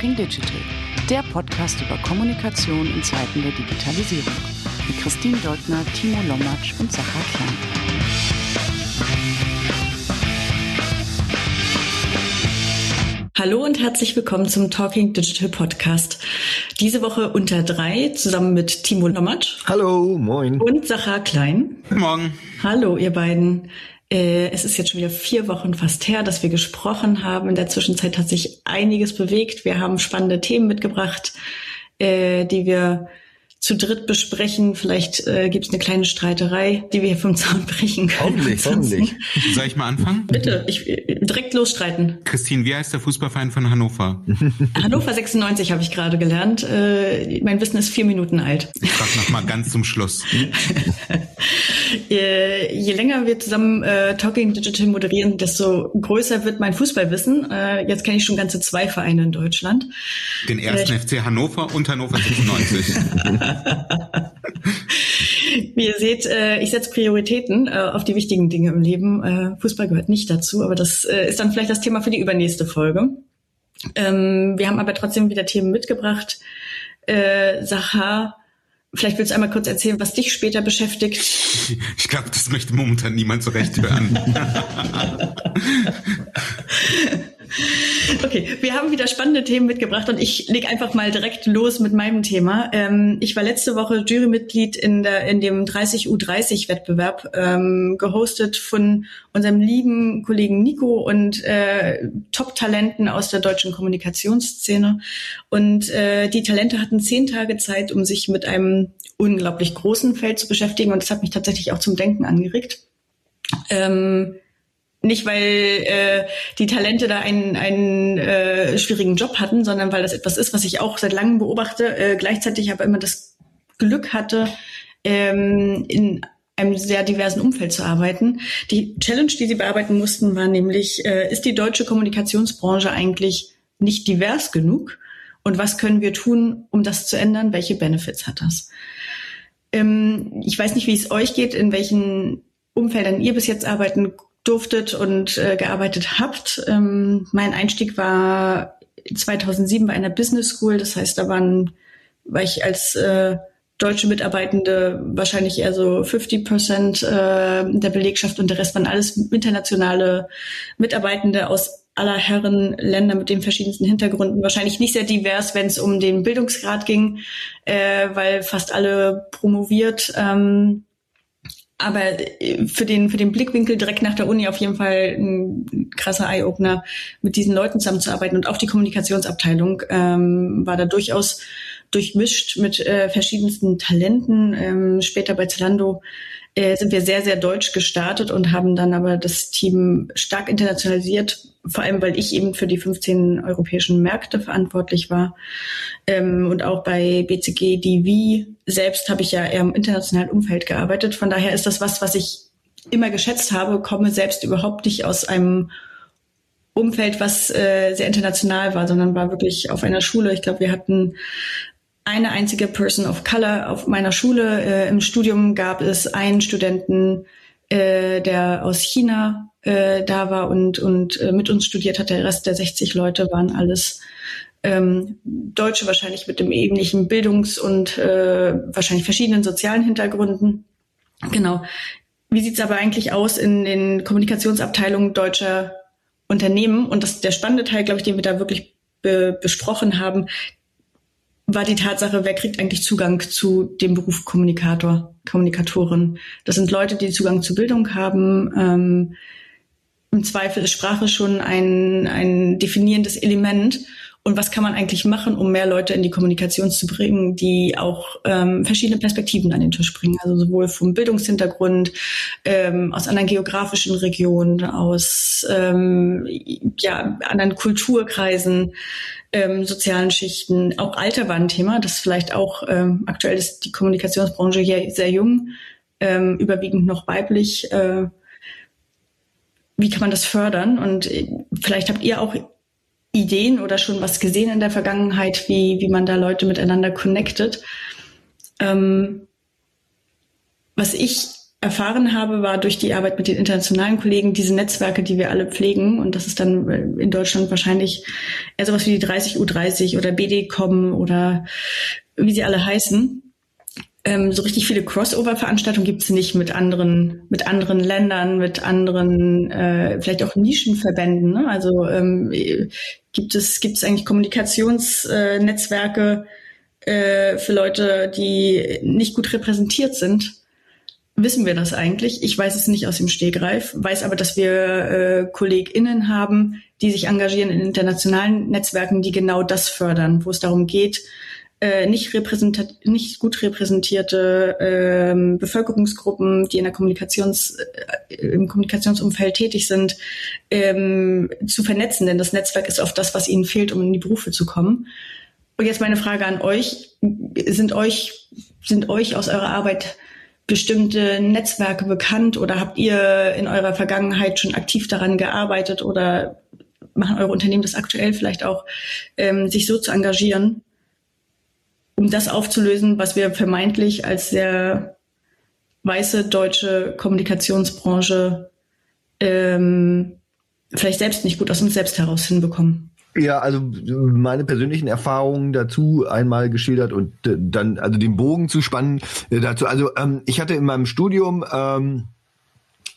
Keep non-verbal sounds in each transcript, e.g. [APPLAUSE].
Talking Digital, der Podcast über Kommunikation in Zeiten der Digitalisierung. Mit Christine Deutner, Timo Lommatsch und Sacha Klein. Hallo und herzlich willkommen zum Talking Digital Podcast. Diese Woche unter drei zusammen mit Timo Lommatsch. Hallo, moin. Und Sacha Klein. Morgen. Hallo, ihr beiden. Äh, es ist jetzt schon wieder vier Wochen fast her, dass wir gesprochen haben. In der Zwischenzeit hat sich einiges bewegt. Wir haben spannende Themen mitgebracht, äh, die wir zu dritt besprechen. Vielleicht äh, gibt es eine kleine Streiterei, die wir hier vom Zaun brechen können. Hoffentlich, hoffentlich. Soll ich mal anfangen? Bitte, ich äh, direkt losstreiten. Christine, wie heißt der Fußballverein von Hannover? Hannover 96 habe ich gerade gelernt. Äh, mein Wissen ist vier Minuten alt. Ich frage noch mal ganz zum Schluss. [LAUGHS] je, je länger wir zusammen äh, Talking Digital moderieren, desto größer wird mein Fußballwissen. Äh, jetzt kenne ich schon ganze zwei Vereine in Deutschland. Den ersten äh, FC Hannover und Hannover 96. [LAUGHS] [LAUGHS] Wie ihr seht, äh, ich setze Prioritäten äh, auf die wichtigen Dinge im Leben. Äh, Fußball gehört nicht dazu, aber das ist dann vielleicht das Thema für die übernächste Folge. Ähm, wir haben aber trotzdem wieder Themen mitgebracht. Äh, Sacha, vielleicht willst du einmal kurz erzählen, was dich später beschäftigt. [LAUGHS] Ich glaube, das möchte momentan niemand so recht hören. [LAUGHS] Okay, wir haben wieder spannende Themen mitgebracht und ich lege einfach mal direkt los mit meinem Thema. Ähm, ich war letzte Woche Jurymitglied in, der, in dem 30U30-Wettbewerb, ähm, gehostet von unserem lieben Kollegen Nico und äh, Top-Talenten aus der deutschen Kommunikationsszene. Und äh, die Talente hatten zehn Tage Zeit, um sich mit einem unglaublich großen Feld zu beschäftigen und das hat mich tatsächlich auch zum Denken angeregt. Ähm, nicht, weil äh, die Talente da einen, einen äh, schwierigen Job hatten, sondern weil das etwas ist, was ich auch seit langem beobachte. Äh, gleichzeitig aber immer das Glück hatte, ähm, in einem sehr diversen Umfeld zu arbeiten. Die Challenge, die sie bearbeiten mussten, war nämlich, äh, ist die deutsche Kommunikationsbranche eigentlich nicht divers genug? Und was können wir tun, um das zu ändern? Welche Benefits hat das? Ähm, ich weiß nicht, wie es euch geht, in welchen Umfeldern ihr bis jetzt arbeiten durftet und äh, gearbeitet habt. Ähm, mein Einstieg war 2007 bei einer Business School. Das heißt, da waren, war ich als äh, deutsche Mitarbeitende wahrscheinlich eher so 50 Prozent äh, der Belegschaft und der Rest waren alles internationale Mitarbeitende aus aller Herren Länder mit den verschiedensten Hintergründen. Wahrscheinlich nicht sehr divers, wenn es um den Bildungsgrad ging, äh, weil fast alle promoviert. Ähm, aber äh, für den, für den Blickwinkel direkt nach der Uni auf jeden Fall ein krasser Eye-Opener, mit diesen Leuten zusammenzuarbeiten. Und auch die Kommunikationsabteilung ähm, war da durchaus durchmischt mit äh, verschiedensten Talenten. Ähm, später bei Zalando äh, sind wir sehr, sehr deutsch gestartet und haben dann aber das Team stark internationalisiert, vor allem weil ich eben für die 15 europäischen Märkte verantwortlich war. Ähm, und auch bei BCG DV selbst habe ich ja eher im internationalen Umfeld gearbeitet. Von daher ist das was, was ich immer geschätzt habe, komme selbst überhaupt nicht aus einem Umfeld, was äh, sehr international war, sondern war wirklich auf einer Schule. Ich glaube, wir hatten eine einzige Person of Color auf meiner Schule. Äh, Im Studium gab es einen Studenten, äh, der aus China äh, da war und, und äh, mit uns studiert hat. Der Rest der 60 Leute waren alles ähm, Deutsche, wahrscheinlich mit dem ähnlichen Bildungs- und äh, wahrscheinlich verschiedenen sozialen Hintergründen. Genau. Wie sieht's aber eigentlich aus in den Kommunikationsabteilungen deutscher Unternehmen? Und das der spannende Teil, glaube ich, den wir da wirklich be besprochen haben, war die Tatsache, wer kriegt eigentlich Zugang zu dem Beruf Kommunikator, Kommunikatorin. Das sind Leute, die Zugang zu Bildung haben. Ähm, Im Zweifel ist Sprache schon ein, ein definierendes Element. Und was kann man eigentlich machen, um mehr Leute in die Kommunikation zu bringen, die auch ähm, verschiedene Perspektiven an den Tisch bringen? Also sowohl vom Bildungshintergrund, ähm, aus anderen geografischen Regionen, aus ähm, ja, anderen Kulturkreisen ähm, sozialen Schichten. Auch Alter war ein Thema, das vielleicht auch ähm, aktuell ist die Kommunikationsbranche hier sehr jung, ähm, überwiegend noch weiblich. Äh, wie kann man das fördern? Und äh, vielleicht habt ihr auch Ideen oder schon was gesehen in der Vergangenheit, wie, wie man da Leute miteinander connectet. Ähm, was ich erfahren habe, war durch die Arbeit mit den internationalen Kollegen diese Netzwerke, die wir alle pflegen. Und das ist dann äh, in Deutschland wahrscheinlich eher sowas wie die 30U30 oder BDCom oder wie sie alle heißen. Ähm, so richtig viele Crossover-Veranstaltungen gibt es nicht mit anderen, mit anderen Ländern, mit anderen, äh, vielleicht auch Nischenverbänden. Ne? Also ähm, gibt es gibt es eigentlich Kommunikationsnetzwerke äh, für Leute, die nicht gut repräsentiert sind? Wissen wir das eigentlich? Ich weiß es nicht aus dem Stegreif, weiß aber, dass wir äh, KollegInnen haben, die sich engagieren in internationalen Netzwerken, die genau das fördern, wo es darum geht, äh, nicht, repräsentat nicht gut repräsentierte äh, Bevölkerungsgruppen, die in der Kommunikations, äh, im Kommunikationsumfeld tätig sind, ähm, zu vernetzen. Denn das Netzwerk ist oft das, was ihnen fehlt, um in die Berufe zu kommen. Und jetzt meine Frage an euch. Sind euch, sind euch aus eurer Arbeit bestimmte Netzwerke bekannt oder habt ihr in eurer Vergangenheit schon aktiv daran gearbeitet oder machen eure Unternehmen das aktuell vielleicht auch, ähm, sich so zu engagieren, um das aufzulösen, was wir vermeintlich als sehr weiße deutsche Kommunikationsbranche ähm, vielleicht selbst nicht gut aus uns selbst heraus hinbekommen? Ja, also meine persönlichen Erfahrungen dazu einmal geschildert und äh, dann also den Bogen zu spannen äh, dazu. Also ähm, ich hatte in meinem Studium ähm,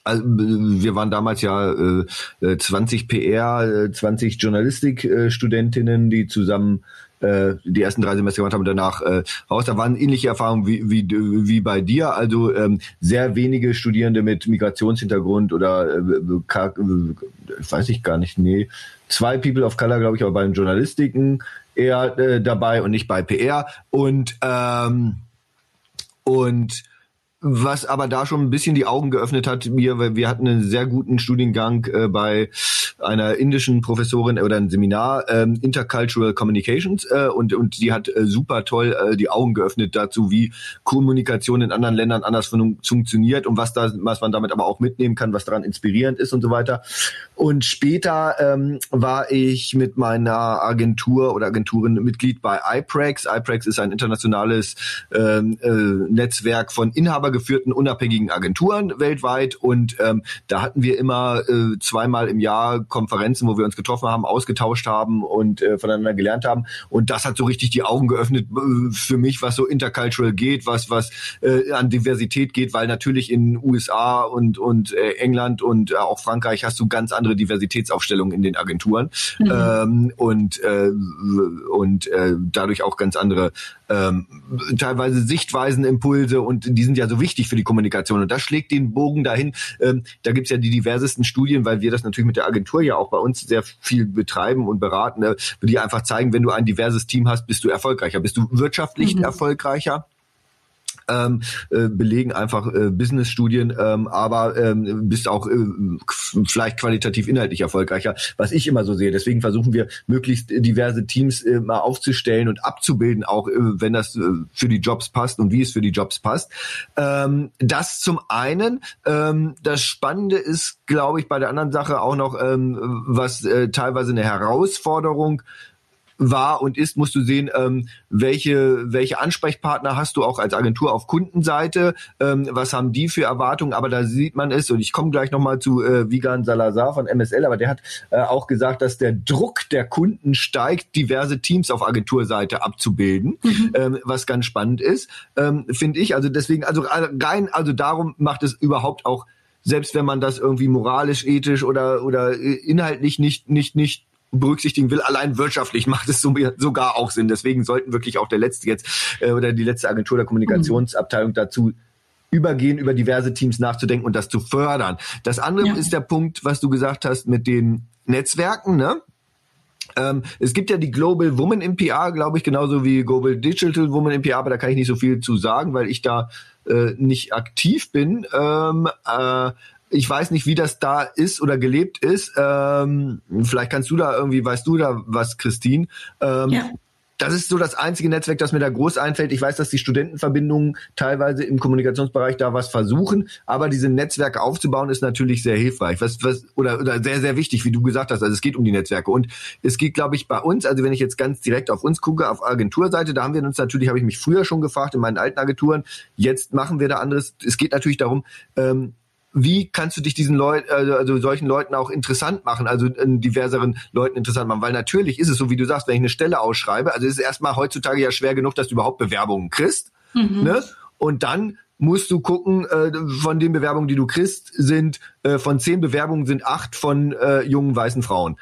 also, wir waren damals ja äh, 20 PR, 20 Journalistik-Studentinnen, die zusammen äh, die ersten drei Semester gemacht haben danach äh, raus. Da waren ähnliche Erfahrungen wie, wie, wie bei dir. Also ähm, sehr wenige Studierende mit Migrationshintergrund oder äh, äh, äh weiß ich gar nicht, nee, zwei People of Color, glaube ich, aber beim Journalistiken eher äh, dabei und nicht bei PR. Und ähm, und was aber da schon ein bisschen die Augen geöffnet hat, mir, weil wir hatten einen sehr guten Studiengang äh, bei einer indischen Professorin oder ein Seminar ähm, Intercultural Communications äh, und und die hat äh, super toll äh, die Augen geöffnet dazu, wie Kommunikation in anderen Ländern anders fun funktioniert und was da was man damit aber auch mitnehmen kann, was daran inspirierend ist und so weiter. Und später ähm, war ich mit meiner Agentur oder Agenturenmitglied bei iPrex. iPrex ist ein internationales ähm, äh, Netzwerk von inhabergeführten unabhängigen Agenturen weltweit und ähm, da hatten wir immer äh, zweimal im Jahr Konferenzen, wo wir uns getroffen haben, ausgetauscht haben und äh, voneinander gelernt haben. Und das hat so richtig die Augen geöffnet äh, für mich, was so intercultural geht, was was äh, an Diversität geht, weil natürlich in USA und und äh, England und äh, auch Frankreich hast du ganz andere Diversitätsaufstellungen in den Agenturen mhm. ähm, und äh, und äh, dadurch auch ganz andere ähm, teilweise Sichtweisen, Impulse und die sind ja so wichtig für die Kommunikation. Und das schlägt den Bogen dahin. Ähm, da gibt's ja die diversesten Studien, weil wir das natürlich mit der Agentur ja auch bei uns sehr viel betreiben und beraten, äh, die einfach zeigen, wenn du ein diverses Team hast, bist du erfolgreicher, bist du wirtschaftlich mhm. erfolgreicher ähm, äh, belegen einfach äh, Business-Studien, ähm, aber ähm, bist auch äh, vielleicht qualitativ inhaltlich erfolgreicher, was ich immer so sehe. Deswegen versuchen wir möglichst diverse Teams äh, mal aufzustellen und abzubilden, auch äh, wenn das äh, für die Jobs passt und wie es für die Jobs passt. Ähm, das zum einen. Ähm, das Spannende ist, glaube ich, bei der anderen Sache auch noch, ähm, was äh, teilweise eine Herausforderung war und ist, musst du sehen, ähm, welche, welche Ansprechpartner hast du auch als Agentur auf Kundenseite, ähm, was haben die für Erwartungen, aber da sieht man es, und ich komme gleich nochmal zu äh, Vigan Salazar von MSL, aber der hat äh, auch gesagt, dass der Druck der Kunden steigt, diverse Teams auf Agenturseite abzubilden, mhm. ähm, was ganz spannend ist, ähm, finde ich. Also deswegen, also rein, also darum macht es überhaupt auch selbst wenn man das irgendwie moralisch, ethisch oder oder äh, inhaltlich nicht nicht nicht berücksichtigen will. Allein wirtschaftlich [LAUGHS] macht es sogar auch Sinn. Deswegen sollten wirklich auch der letzte jetzt äh, oder die letzte Agentur der Kommunikationsabteilung dazu übergehen, über diverse Teams nachzudenken und das zu fördern. Das andere ja. ist der Punkt, was du gesagt hast mit den Netzwerken, ne? Ähm, es gibt ja die Global Woman in PR, glaube ich, genauso wie Global Digital Woman in PR, aber da kann ich nicht so viel zu sagen, weil ich da äh, nicht aktiv bin. Ähm, äh, ich weiß nicht, wie das da ist oder gelebt ist. Ähm, vielleicht kannst du da irgendwie, weißt du da was, Christine? Ähm, ja. das ist so das einzige Netzwerk, das mir da groß einfällt. Ich weiß, dass die Studentenverbindungen teilweise im Kommunikationsbereich da was versuchen, aber diese Netzwerke aufzubauen ist natürlich sehr hilfreich. Was, was, oder, oder sehr, sehr wichtig, wie du gesagt hast. Also es geht um die Netzwerke. Und es geht, glaube ich, bei uns, also wenn ich jetzt ganz direkt auf uns gucke, auf Agenturseite, da haben wir uns natürlich, habe ich mich früher schon gefragt in meinen alten Agenturen, jetzt machen wir da anderes. Es geht natürlich darum, ähm, wie kannst du dich diesen Leuten, also, also solchen Leuten auch interessant machen, also diverseren Leuten interessant machen? Weil natürlich ist es so, wie du sagst, wenn ich eine Stelle ausschreibe, also ist es erstmal heutzutage ja schwer genug, dass du überhaupt Bewerbungen kriegst. Mhm. Ne? Und dann musst du gucken, äh, von den Bewerbungen, die du kriegst, sind äh, von zehn Bewerbungen sind acht von äh, jungen weißen Frauen.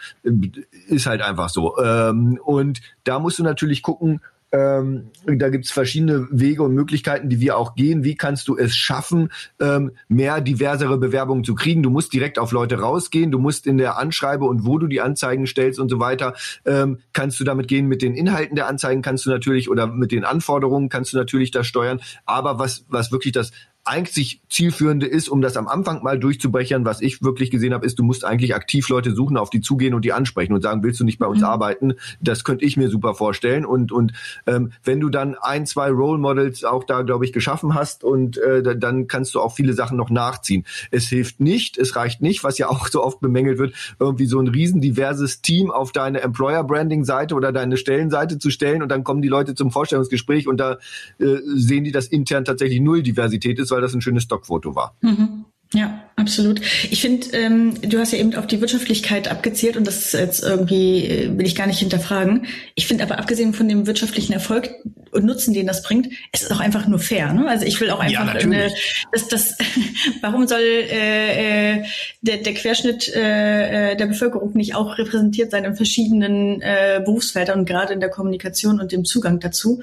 Ist halt einfach so. Ähm, und da musst du natürlich gucken, ähm, da gibt's verschiedene Wege und Möglichkeiten, die wir auch gehen. Wie kannst du es schaffen, ähm, mehr diversere Bewerbungen zu kriegen? Du musst direkt auf Leute rausgehen, du musst in der Anschreibe und wo du die Anzeigen stellst und so weiter, ähm, kannst du damit gehen mit den Inhalten der Anzeigen, kannst du natürlich oder mit den Anforderungen kannst du natürlich das steuern. Aber was, was wirklich das eigentlich zielführende ist, um das am Anfang mal durchzubrechen, was ich wirklich gesehen habe, ist, du musst eigentlich aktiv Leute suchen, auf die zugehen und die ansprechen und sagen, willst du nicht bei uns mhm. arbeiten? Das könnte ich mir super vorstellen. Und, und ähm, wenn du dann ein, zwei Role Models auch da, glaube ich, geschaffen hast und äh, dann kannst du auch viele Sachen noch nachziehen. Es hilft nicht, es reicht nicht, was ja auch so oft bemängelt wird, irgendwie so ein riesen diverses Team auf deine Employer-Branding-Seite oder deine Stellenseite zu stellen und dann kommen die Leute zum Vorstellungsgespräch und da äh, sehen die, dass intern tatsächlich null Diversität ist weil das ein schönes Stockfoto war. Mhm. Ja, absolut. Ich finde, ähm, du hast ja eben auf die Wirtschaftlichkeit abgezielt und das jetzt irgendwie, äh, will ich gar nicht hinterfragen. Ich finde aber abgesehen von dem wirtschaftlichen Erfolg und Nutzen, den das bringt, es ist auch einfach nur fair. Ne? Also ich will auch einfach, ja, eine, das, das, [LAUGHS] warum soll äh, äh, der, der Querschnitt äh, äh, der Bevölkerung nicht auch repräsentiert sein in verschiedenen äh, Berufsfeldern und gerade in der Kommunikation und dem Zugang dazu?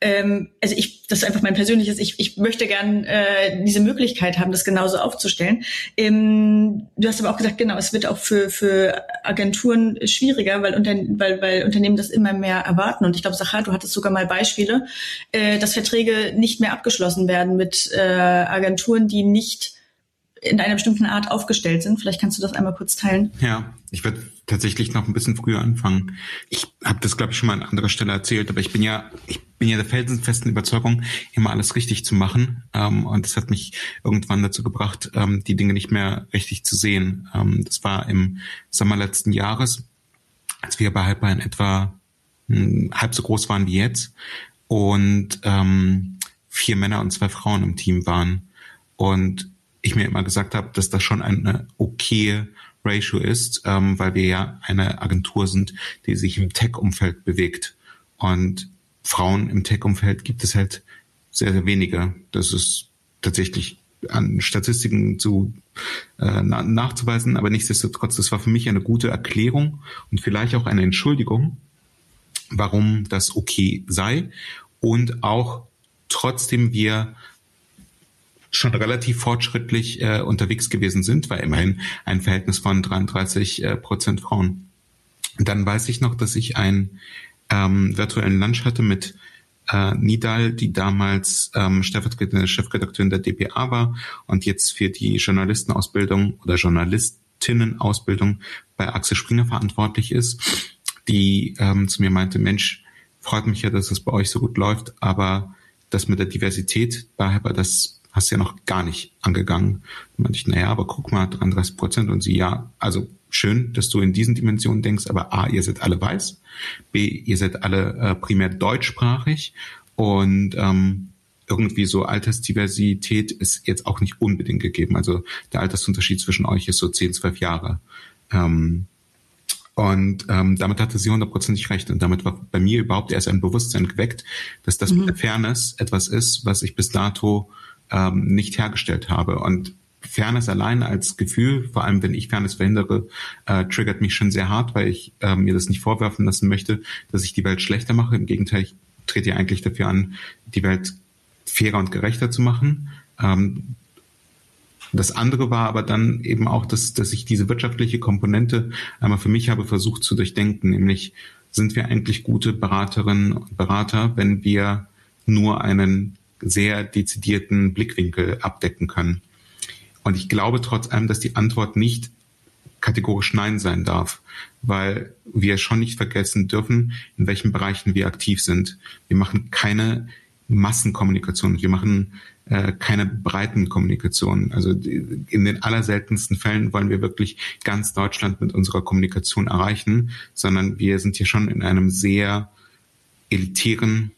ähm, also ich, das ist einfach mein persönliches, ich, ich möchte gern äh, diese Möglichkeit haben, das genauso aufzustellen. Ähm, du hast aber auch gesagt, genau, es wird auch für, für Agenturen schwieriger, weil, unter, weil, weil Unternehmen das immer mehr erwarten. Und ich glaube, Sachar, du hattest sogar mal Beispiele, äh, dass Verträge nicht mehr abgeschlossen werden mit äh, Agenturen, die nicht in einer bestimmten Art aufgestellt sind. Vielleicht kannst du das einmal kurz teilen. Ja, ich werde tatsächlich noch ein bisschen früher anfangen. Ich habe das, glaube ich, schon mal an anderer Stelle erzählt, aber ich bin ja, ich bin ja der felsenfesten Überzeugung, immer alles richtig zu machen. Ähm, und das hat mich irgendwann dazu gebracht, ähm, die Dinge nicht mehr richtig zu sehen. Ähm, das war im Sommer letzten Jahres, als wir bei Hyper etwa hm, halb so groß waren wie jetzt und ähm, vier Männer und zwei Frauen im Team waren. Und ich mir immer gesagt habe, dass das schon eine okay Ratio ist, ähm, weil wir ja eine Agentur sind, die sich im Tech-Umfeld bewegt. Und Frauen im Tech-Umfeld gibt es halt sehr, sehr wenige. Das ist tatsächlich an Statistiken zu äh, nachzuweisen, aber nichtsdestotrotz, das war für mich eine gute Erklärung und vielleicht auch eine Entschuldigung, warum das okay sei und auch trotzdem wir schon relativ fortschrittlich äh, unterwegs gewesen sind, weil immerhin ein Verhältnis von 33 äh, Prozent Frauen. dann weiß ich noch, dass ich einen ähm, virtuellen Lunch hatte mit äh, Nidal, die damals ähm, stellvertretende Chefredakteurin der DPA war und jetzt für die Journalistenausbildung oder Journalistinnenausbildung bei Axel Springer verantwortlich ist, die ähm, zu mir meinte, Mensch, freut mich ja, dass es bei euch so gut läuft, aber das mit der Diversität bei Hyper, das hast du ja noch gar nicht angegangen. Da meinte ich, naja, aber guck mal, 33 Prozent und sie, ja, also schön, dass du in diesen Dimensionen denkst, aber A, ihr seid alle weiß, B, ihr seid alle äh, primär deutschsprachig und ähm, irgendwie so Altersdiversität ist jetzt auch nicht unbedingt gegeben. Also der Altersunterschied zwischen euch ist so 10, 12 Jahre. Ähm, und ähm, damit hatte sie hundertprozentig recht. Und damit war bei mir überhaupt erst ein Bewusstsein geweckt, dass das mhm. mit der Fairness etwas ist, was ich bis dato ähm, nicht hergestellt habe. Und Fairness allein als Gefühl, vor allem wenn ich Fairness verhindere, äh, triggert mich schon sehr hart, weil ich äh, mir das nicht vorwerfen lassen möchte, dass ich die Welt schlechter mache. Im Gegenteil, ich trete ja eigentlich dafür an, die Welt fairer und gerechter zu machen. Ähm, das andere war aber dann eben auch, dass, dass ich diese wirtschaftliche Komponente einmal für mich habe versucht zu durchdenken, nämlich sind wir eigentlich gute Beraterinnen und Berater, wenn wir nur einen sehr dezidierten Blickwinkel abdecken können. Und ich glaube trotz allem, dass die Antwort nicht kategorisch Nein sein darf, weil wir schon nicht vergessen dürfen, in welchen Bereichen wir aktiv sind. Wir machen keine Massenkommunikation, wir machen äh, keine breiten Kommunikation. Also in den allerseltensten Fällen wollen wir wirklich ganz Deutschland mit unserer Kommunikation erreichen, sondern wir sind hier schon in einem sehr elitären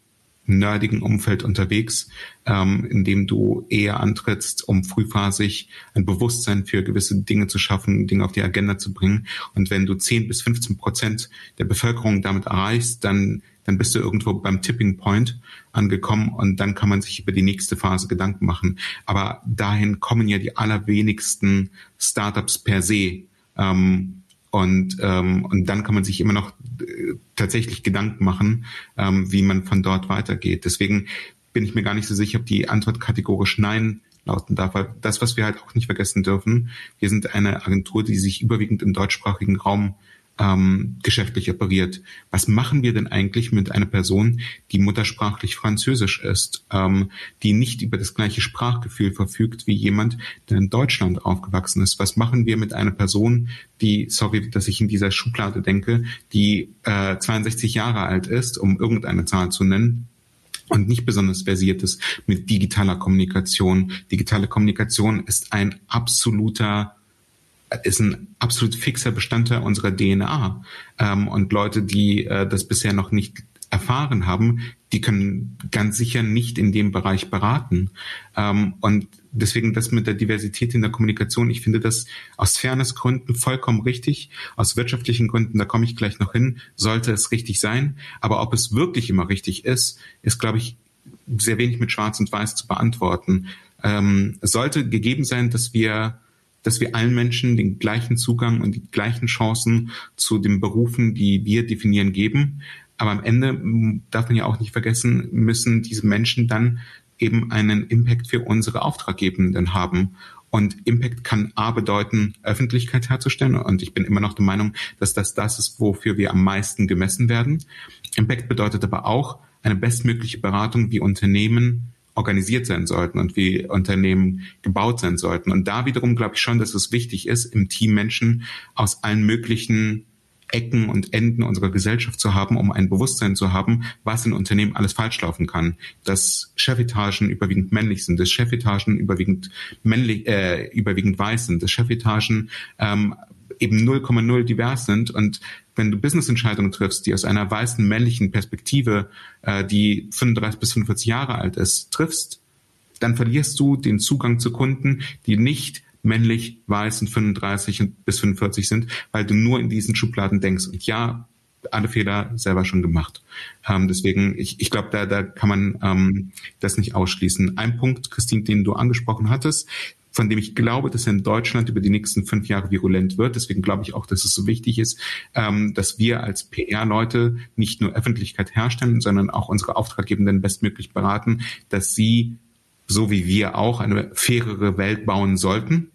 nerdigen Umfeld unterwegs, ähm, in dem du eher antrittst, um frühphasig ein Bewusstsein für gewisse Dinge zu schaffen, Dinge auf die Agenda zu bringen. Und wenn du 10 bis 15 Prozent der Bevölkerung damit erreichst, dann, dann bist du irgendwo beim Tipping Point angekommen und dann kann man sich über die nächste Phase Gedanken machen. Aber dahin kommen ja die allerwenigsten Startups per se. Ähm, und, ähm, und dann kann man sich immer noch äh, tatsächlich Gedanken machen, ähm, wie man von dort weitergeht. Deswegen bin ich mir gar nicht so sicher, ob die Antwort kategorisch Nein lauten darf. Weil das, was wir halt auch nicht vergessen dürfen, wir sind eine Agentur, die sich überwiegend im deutschsprachigen Raum ähm, geschäftlich operiert. Was machen wir denn eigentlich mit einer Person, die muttersprachlich Französisch ist, ähm, die nicht über das gleiche Sprachgefühl verfügt wie jemand, der in Deutschland aufgewachsen ist? Was machen wir mit einer Person, die, sorry, dass ich in dieser Schublade denke, die äh, 62 Jahre alt ist, um irgendeine Zahl zu nennen, und nicht besonders versiert ist mit digitaler Kommunikation. Digitale Kommunikation ist ein absoluter ist ein absolut fixer Bestandteil unserer DNA. Ähm, und Leute, die äh, das bisher noch nicht erfahren haben, die können ganz sicher nicht in dem Bereich beraten. Ähm, und deswegen das mit der Diversität in der Kommunikation, ich finde das aus Fairnessgründen vollkommen richtig. Aus wirtschaftlichen Gründen, da komme ich gleich noch hin, sollte es richtig sein. Aber ob es wirklich immer richtig ist, ist, glaube ich, sehr wenig mit Schwarz und Weiß zu beantworten. Ähm, es sollte gegeben sein, dass wir dass wir allen Menschen den gleichen Zugang und die gleichen Chancen zu den Berufen, die wir definieren, geben. Aber am Ende darf man ja auch nicht vergessen, müssen diese Menschen dann eben einen Impact für unsere Auftraggebenden haben. Und Impact kann A bedeuten, Öffentlichkeit herzustellen. Und ich bin immer noch der Meinung, dass das das ist, wofür wir am meisten gemessen werden. Impact bedeutet aber auch eine bestmögliche Beratung, wie Unternehmen organisiert sein sollten und wie Unternehmen gebaut sein sollten. Und da wiederum glaube ich schon, dass es wichtig ist, im Team Menschen aus allen möglichen Ecken und Enden unserer Gesellschaft zu haben, um ein Bewusstsein zu haben, was in Unternehmen alles falsch laufen kann. Dass Chefetagen überwiegend männlich sind, dass Chefetagen überwiegend männlich, äh, überwiegend weiß sind, dass Chefetagen ähm, eben 0,0 divers sind und wenn du Business-Entscheidungen triffst, die aus einer weißen männlichen Perspektive, äh, die 35 bis 45 Jahre alt ist, triffst, dann verlierst du den Zugang zu Kunden, die nicht männlich, weiß und 35 bis 45 sind, weil du nur in diesen Schubladen denkst. Und ja, alle Fehler selber schon gemacht. Ähm, deswegen, ich, ich glaube, da, da kann man ähm, das nicht ausschließen. Ein Punkt, Christine, den du angesprochen hattest, von dem ich glaube, dass er in Deutschland über die nächsten fünf Jahre virulent wird. Deswegen glaube ich auch, dass es so wichtig ist, ähm, dass wir als PR-Leute nicht nur Öffentlichkeit herstellen, sondern auch unsere Auftraggebenden bestmöglich beraten, dass sie, so wie wir auch, eine fairere Welt bauen sollten.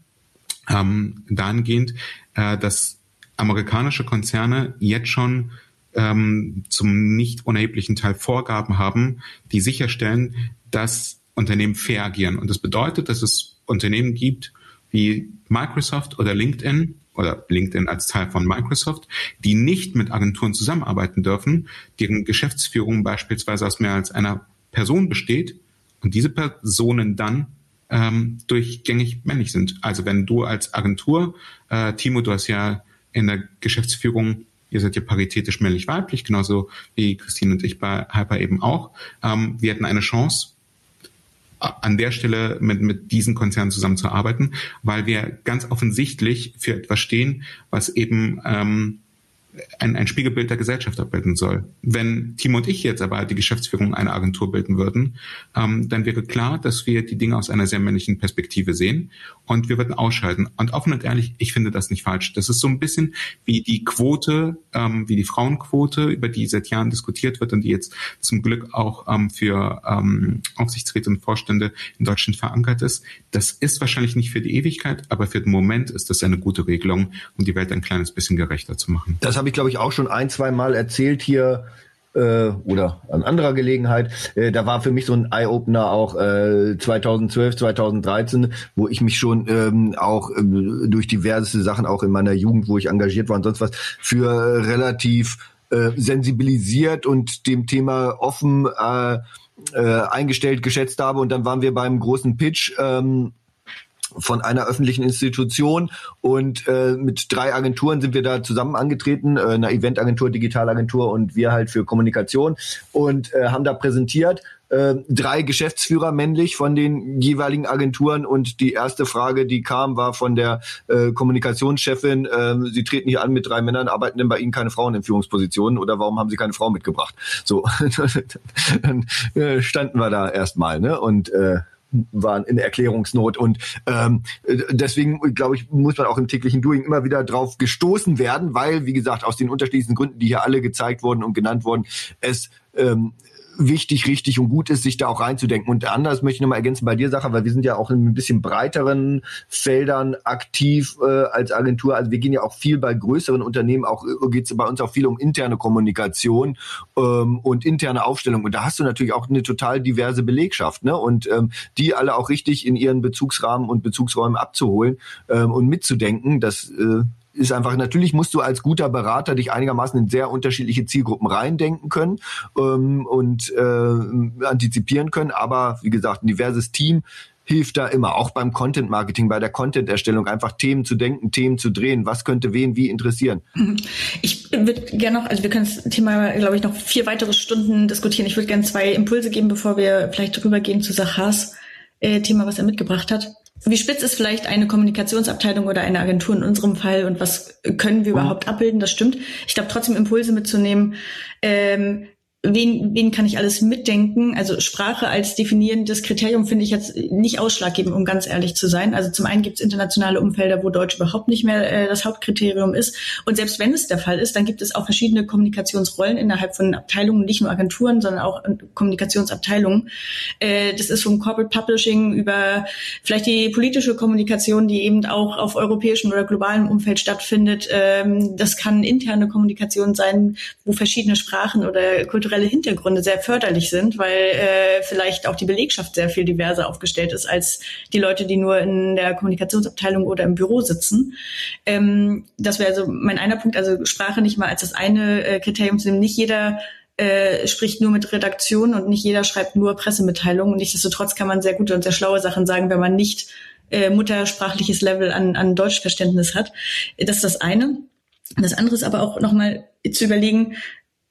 Ähm, dahingehend, äh, dass amerikanische Konzerne jetzt schon ähm, zum nicht unerheblichen Teil Vorgaben haben, die sicherstellen, dass Unternehmen fair agieren. Und das bedeutet, dass es Unternehmen gibt wie Microsoft oder LinkedIn oder LinkedIn als Teil von Microsoft, die nicht mit Agenturen zusammenarbeiten dürfen, deren Geschäftsführung beispielsweise aus mehr als einer Person besteht und diese Personen dann ähm, durchgängig männlich sind. Also wenn du als Agentur, äh, Timo, du hast ja in der Geschäftsführung, ihr seid ja paritätisch männlich-weiblich, genauso wie Christine und ich bei Hyper eben auch. Ähm, wir hätten eine Chance, an der Stelle mit, mit diesen Konzernen zusammenzuarbeiten, weil wir ganz offensichtlich für etwas stehen, was eben ähm, ein, ein Spiegelbild der Gesellschaft abbilden soll. Wenn Timo und ich jetzt aber die Geschäftsführung einer Agentur bilden würden, ähm, dann wäre klar, dass wir die Dinge aus einer sehr männlichen Perspektive sehen und wir würden ausscheiden. Und offen und ehrlich, ich finde das nicht falsch. Das ist so ein bisschen wie die Quote, ähm, wie die Frauenquote, über die seit Jahren diskutiert wird und die jetzt zum Glück auch ähm, für ähm, Aufsichtsräte und Vorstände in Deutschland verankert ist. Das ist wahrscheinlich nicht für die Ewigkeit, aber für den Moment ist das eine gute Regelung, um die Welt ein kleines bisschen gerechter zu machen. Das habe ich, glaube ich, auch schon ein, zwei Mal erzählt hier äh, oder an anderer Gelegenheit. Äh, da war für mich so ein Eye-Opener auch äh, 2012, 2013, wo ich mich schon ähm, auch äh, durch diverse Sachen auch in meiner Jugend, wo ich engagiert war und sonst was, für relativ äh, sensibilisiert und dem Thema offen äh, äh, eingestellt geschätzt habe. Und dann waren wir beim großen Pitch. Ähm, von einer öffentlichen Institution und äh, mit drei Agenturen sind wir da zusammen angetreten, äh, einer Eventagentur, Digitalagentur und wir halt für Kommunikation und äh, haben da präsentiert äh, drei Geschäftsführer männlich von den jeweiligen Agenturen und die erste Frage, die kam, war von der äh, Kommunikationschefin, äh, Sie treten hier an mit drei Männern, arbeiten denn bei Ihnen keine Frauen in Führungspositionen oder warum haben Sie keine Frau mitgebracht? So, [LAUGHS] dann äh, standen wir da erstmal ne? und äh, waren in Erklärungsnot. Und ähm, deswegen glaube ich muss man auch im täglichen Doing immer wieder drauf gestoßen werden, weil wie gesagt aus den unterschiedlichen Gründen, die hier alle gezeigt wurden und genannt wurden, es ähm, wichtig, richtig und gut ist, sich da auch reinzudenken. Und anders möchte ich nochmal ergänzen bei dir, Sache, weil wir sind ja auch in ein bisschen breiteren Feldern aktiv äh, als Agentur. Also wir gehen ja auch viel bei größeren Unternehmen, auch äh, geht es bei uns auch viel um interne Kommunikation ähm, und interne Aufstellung. Und da hast du natürlich auch eine total diverse Belegschaft, ne? Und ähm, die alle auch richtig in ihren Bezugsrahmen und Bezugsräumen abzuholen ähm, und mitzudenken, das äh, ist einfach, natürlich musst du als guter Berater dich einigermaßen in sehr unterschiedliche Zielgruppen reindenken können ähm, und äh, antizipieren können. Aber wie gesagt, ein diverses Team hilft da immer, auch beim Content Marketing, bei der Content-Erstellung, einfach Themen zu denken, Themen zu drehen. Was könnte wen wie interessieren? Mhm. Ich würde gerne noch, also wir können das Thema, glaube ich, noch vier weitere Stunden diskutieren. Ich würde gerne zwei Impulse geben, bevor wir vielleicht drüber gehen zu Sachas äh, Thema, was er mitgebracht hat wie spitz ist vielleicht eine Kommunikationsabteilung oder eine Agentur in unserem Fall und was können wir überhaupt abbilden? Das stimmt. Ich glaube trotzdem Impulse mitzunehmen. Ähm, wen, wen kann ich alles mitdenken? Also Sprache als definierendes Kriterium finde ich jetzt nicht ausschlaggebend, um ganz ehrlich zu sein. Also zum einen gibt es internationale Umfelder, wo Deutsch überhaupt nicht mehr äh, das Hauptkriterium ist. Und selbst wenn es der Fall ist, dann gibt es auch verschiedene Kommunikationsrollen innerhalb von Abteilungen, nicht nur Agenturen, sondern auch Kommunikationsabteilungen. Äh, das ist vom Corporate Publishing über vielleicht die politische Kommunikation, die eben auch auf europäischem oder globalem Umfeld stattfindet. Ähm, das kann interne Kommunikation sein, wo verschiedene Sprachen oder kulturelle kulturelle Hintergründe sehr förderlich sind, weil äh, vielleicht auch die Belegschaft sehr viel diverser aufgestellt ist als die Leute, die nur in der Kommunikationsabteilung oder im Büro sitzen. Ähm, das wäre also mein einer Punkt, also Sprache nicht mal als das eine äh, Kriterium zu nehmen. Nicht jeder äh, spricht nur mit Redaktion und nicht jeder schreibt nur Pressemitteilungen. Nichtsdestotrotz kann man sehr gute und sehr schlaue Sachen sagen, wenn man nicht äh, muttersprachliches Level an, an Deutschverständnis hat. Das ist das eine. Das andere ist aber auch nochmal zu überlegen,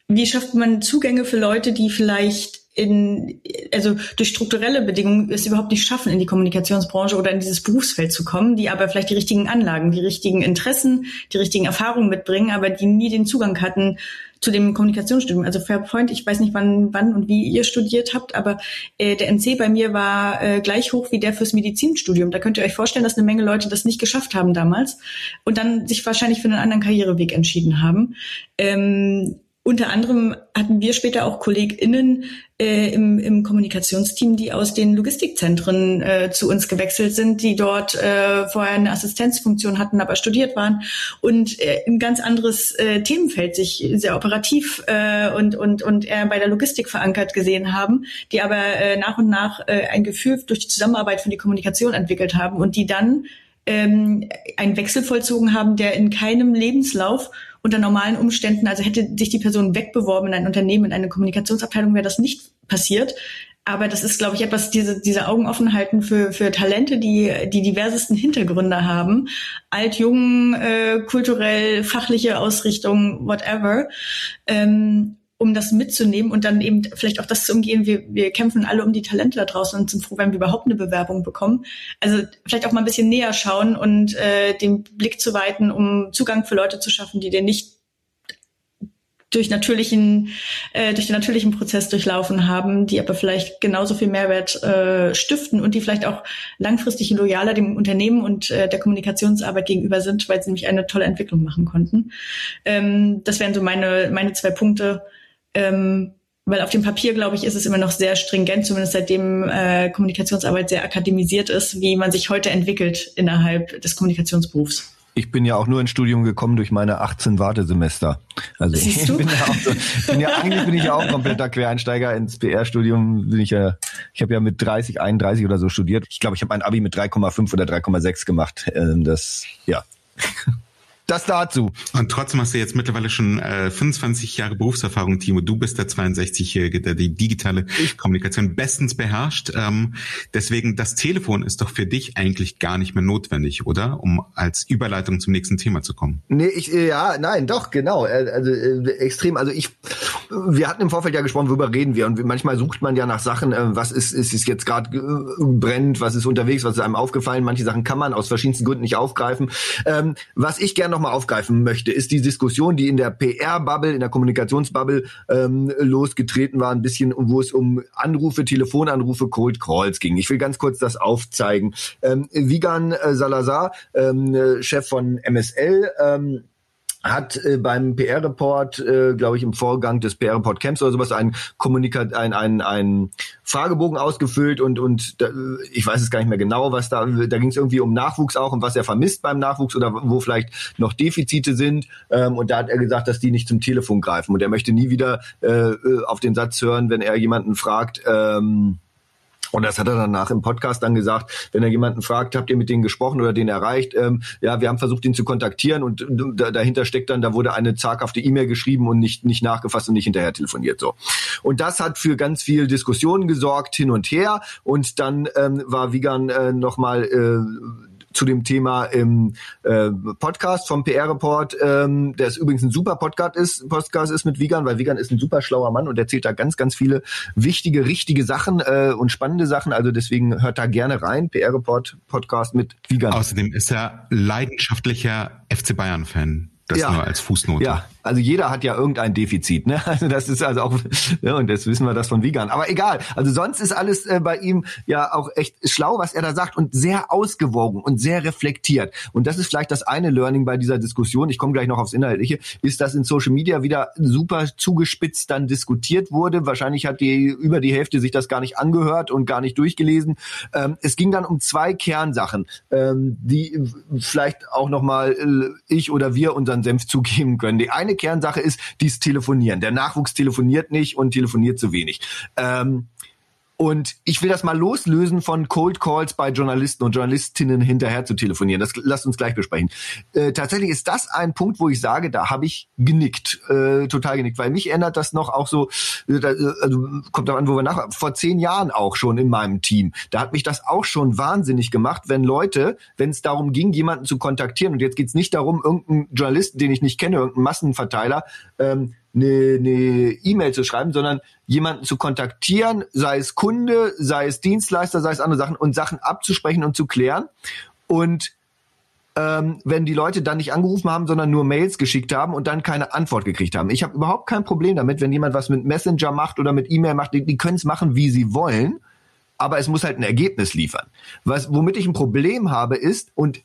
wie schafft man Zugänge für Leute, die vielleicht in, also durch strukturelle Bedingungen es überhaupt nicht schaffen, in die Kommunikationsbranche oder in dieses Berufsfeld zu kommen, die aber vielleicht die richtigen Anlagen, die richtigen Interessen, die richtigen Erfahrungen mitbringen, aber die nie den Zugang hatten zu dem Kommunikationsstudium. Also Fairpoint, ich weiß nicht, wann, wann und wie ihr studiert habt, aber äh, der NC bei mir war äh, gleich hoch wie der fürs Medizinstudium. Da könnt ihr euch vorstellen, dass eine Menge Leute das nicht geschafft haben damals und dann sich wahrscheinlich für einen anderen Karriereweg entschieden haben. Ähm, unter anderem hatten wir später auch KollegInnen äh, im, im Kommunikationsteam, die aus den Logistikzentren äh, zu uns gewechselt sind, die dort äh, vorher eine Assistenzfunktion hatten, aber studiert waren. Und äh, ein ganz anderes äh, Themenfeld sich sehr operativ äh, und, und, und eher bei der Logistik verankert gesehen haben, die aber äh, nach und nach äh, ein Gefühl durch die Zusammenarbeit für die Kommunikation entwickelt haben und die dann ähm, einen Wechsel vollzogen haben, der in keinem Lebenslauf unter normalen Umständen, also hätte sich die Person wegbeworben in ein Unternehmen, in eine Kommunikationsabteilung, wäre das nicht passiert. Aber das ist, glaube ich, etwas, diese, diese Augen offen halten für, für Talente, die die diversesten Hintergründe haben. Alt, jung, äh, kulturell, fachliche Ausrichtung, whatever. Ähm, um das mitzunehmen und dann eben vielleicht auch das zu umgehen. Wir, wir kämpfen alle um die Talente da draußen und sind froh, wenn wir überhaupt eine Bewerbung bekommen. Also vielleicht auch mal ein bisschen näher schauen und äh, den Blick zu weiten, um Zugang für Leute zu schaffen, die den nicht durch natürlichen, äh, durch den natürlichen Prozess durchlaufen haben, die aber vielleicht genauso viel Mehrwert äh, stiften und die vielleicht auch langfristig loyaler dem Unternehmen und äh, der Kommunikationsarbeit gegenüber sind, weil sie nämlich eine tolle Entwicklung machen konnten. Ähm, das wären so meine, meine zwei Punkte, ähm, weil auf dem Papier, glaube ich, ist es immer noch sehr stringent, zumindest seitdem äh, Kommunikationsarbeit sehr akademisiert ist, wie man sich heute entwickelt innerhalb des Kommunikationsberufs. Ich bin ja auch nur ins Studium gekommen durch meine 18 Wartesemester. Also ich bin ja auch so, bin ja eigentlich bin ich ja auch kompletter Quereinsteiger ins PR-Studium. Bin ich ja, ich habe ja mit 30, 31 oder so studiert. Ich glaube, ich habe mein Abi mit 3,5 oder 3,6 gemacht. Ähm, das, ja. Das dazu. Und trotzdem hast du jetzt mittlerweile schon äh, 25 Jahre Berufserfahrung, Timo. Du bist der 62-Jährige, der die digitale Kommunikation bestens beherrscht. Ähm, deswegen, das Telefon ist doch für dich eigentlich gar nicht mehr notwendig, oder? Um als Überleitung zum nächsten Thema zu kommen. Nee, ich, äh, ja, nein, doch, genau. Äh, also äh, extrem. Also ich, wir hatten im Vorfeld ja gesprochen, worüber reden wir. Und manchmal sucht man ja nach Sachen, äh, was ist, ist, ist jetzt gerade äh, brennt, was ist unterwegs, was ist einem aufgefallen. Manche Sachen kann man aus verschiedensten Gründen nicht aufgreifen. Ähm, was ich gerne nochmal aufgreifen möchte, ist die Diskussion, die in der PR-Bubble, in der Kommunikationsbubble ähm, losgetreten war, ein bisschen, wo es um Anrufe, Telefonanrufe, Cold Calls ging. Ich will ganz kurz das aufzeigen. Ähm, Vigan äh, Salazar, ähm, Chef von MSL, ähm, hat äh, beim PR-Report, äh, glaube ich, im Vorgang des PR-Report Camps oder sowas einen Kommunikat, ein, ein, ein Fragebogen ausgefüllt und und da, ich weiß es gar nicht mehr genau, was da da ging es irgendwie um Nachwuchs auch und was er vermisst beim Nachwuchs oder wo vielleicht noch Defizite sind ähm, und da hat er gesagt, dass die nicht zum Telefon greifen und er möchte nie wieder äh, auf den Satz hören, wenn er jemanden fragt. Ähm, und das hat er danach im Podcast dann gesagt, wenn er jemanden fragt, habt ihr mit denen gesprochen oder den erreicht? Ähm, ja, wir haben versucht, ihn zu kontaktieren und da, dahinter steckt dann, da wurde eine zaghafte E-Mail geschrieben und nicht, nicht nachgefasst und nicht hinterher telefoniert. So. Und das hat für ganz viel Diskussionen gesorgt, hin und her. Und dann ähm, war Vigan äh, nochmal äh, zu dem Thema im äh, Podcast vom PR Report, ähm, der ist übrigens ein super Podcast ist, Podcast ist mit Vigan, weil Vigan ist ein super schlauer Mann und erzählt da ganz, ganz viele wichtige, richtige Sachen äh, und spannende Sachen. Also deswegen hört da gerne rein. PR Report Podcast mit Vigan. Außerdem ist er leidenschaftlicher FC Bayern Fan. Das ja. nur als Fußnote. Ja, also jeder hat ja irgendein Defizit, ne? [LAUGHS] Also das ist also auch, ja, und das wissen wir das von Wiegand. Aber egal. Also sonst ist alles äh, bei ihm ja auch echt schlau, was er da sagt und sehr ausgewogen und sehr reflektiert. Und das ist vielleicht das eine Learning bei dieser Diskussion. Ich komme gleich noch aufs Inhaltliche, ist, dass in Social Media wieder super zugespitzt dann diskutiert wurde. Wahrscheinlich hat die über die Hälfte sich das gar nicht angehört und gar nicht durchgelesen. Ähm, es ging dann um zwei Kernsachen, ähm, die vielleicht auch nochmal äh, ich oder wir unser unseren Senf zugeben können. Die eine Kernsache ist dies Telefonieren. Der Nachwuchs telefoniert nicht und telefoniert zu wenig. Ähm, und ich will das mal loslösen von Cold Calls bei Journalisten und Journalistinnen hinterher zu telefonieren. Das lasst uns gleich besprechen. Äh, tatsächlich ist das ein Punkt, wo ich sage, da habe ich genickt, äh, total genickt, weil mich ändert das noch auch so, äh, also kommt darauf an, wo wir nach, vor zehn Jahren auch schon in meinem Team. Da hat mich das auch schon wahnsinnig gemacht, wenn Leute, wenn es darum ging, jemanden zu kontaktieren, und jetzt geht's nicht darum, irgendeinen Journalisten, den ich nicht kenne, irgendeinen Massenverteiler, ähm, eine E-Mail zu schreiben, sondern jemanden zu kontaktieren, sei es Kunde, sei es Dienstleister, sei es andere Sachen und Sachen abzusprechen und zu klären. Und ähm, wenn die Leute dann nicht angerufen haben, sondern nur Mails geschickt haben und dann keine Antwort gekriegt haben. Ich habe überhaupt kein Problem damit, wenn jemand was mit Messenger macht oder mit E-Mail macht. Die, die können es machen, wie sie wollen, aber es muss halt ein Ergebnis liefern. Was, womit ich ein Problem habe, ist, und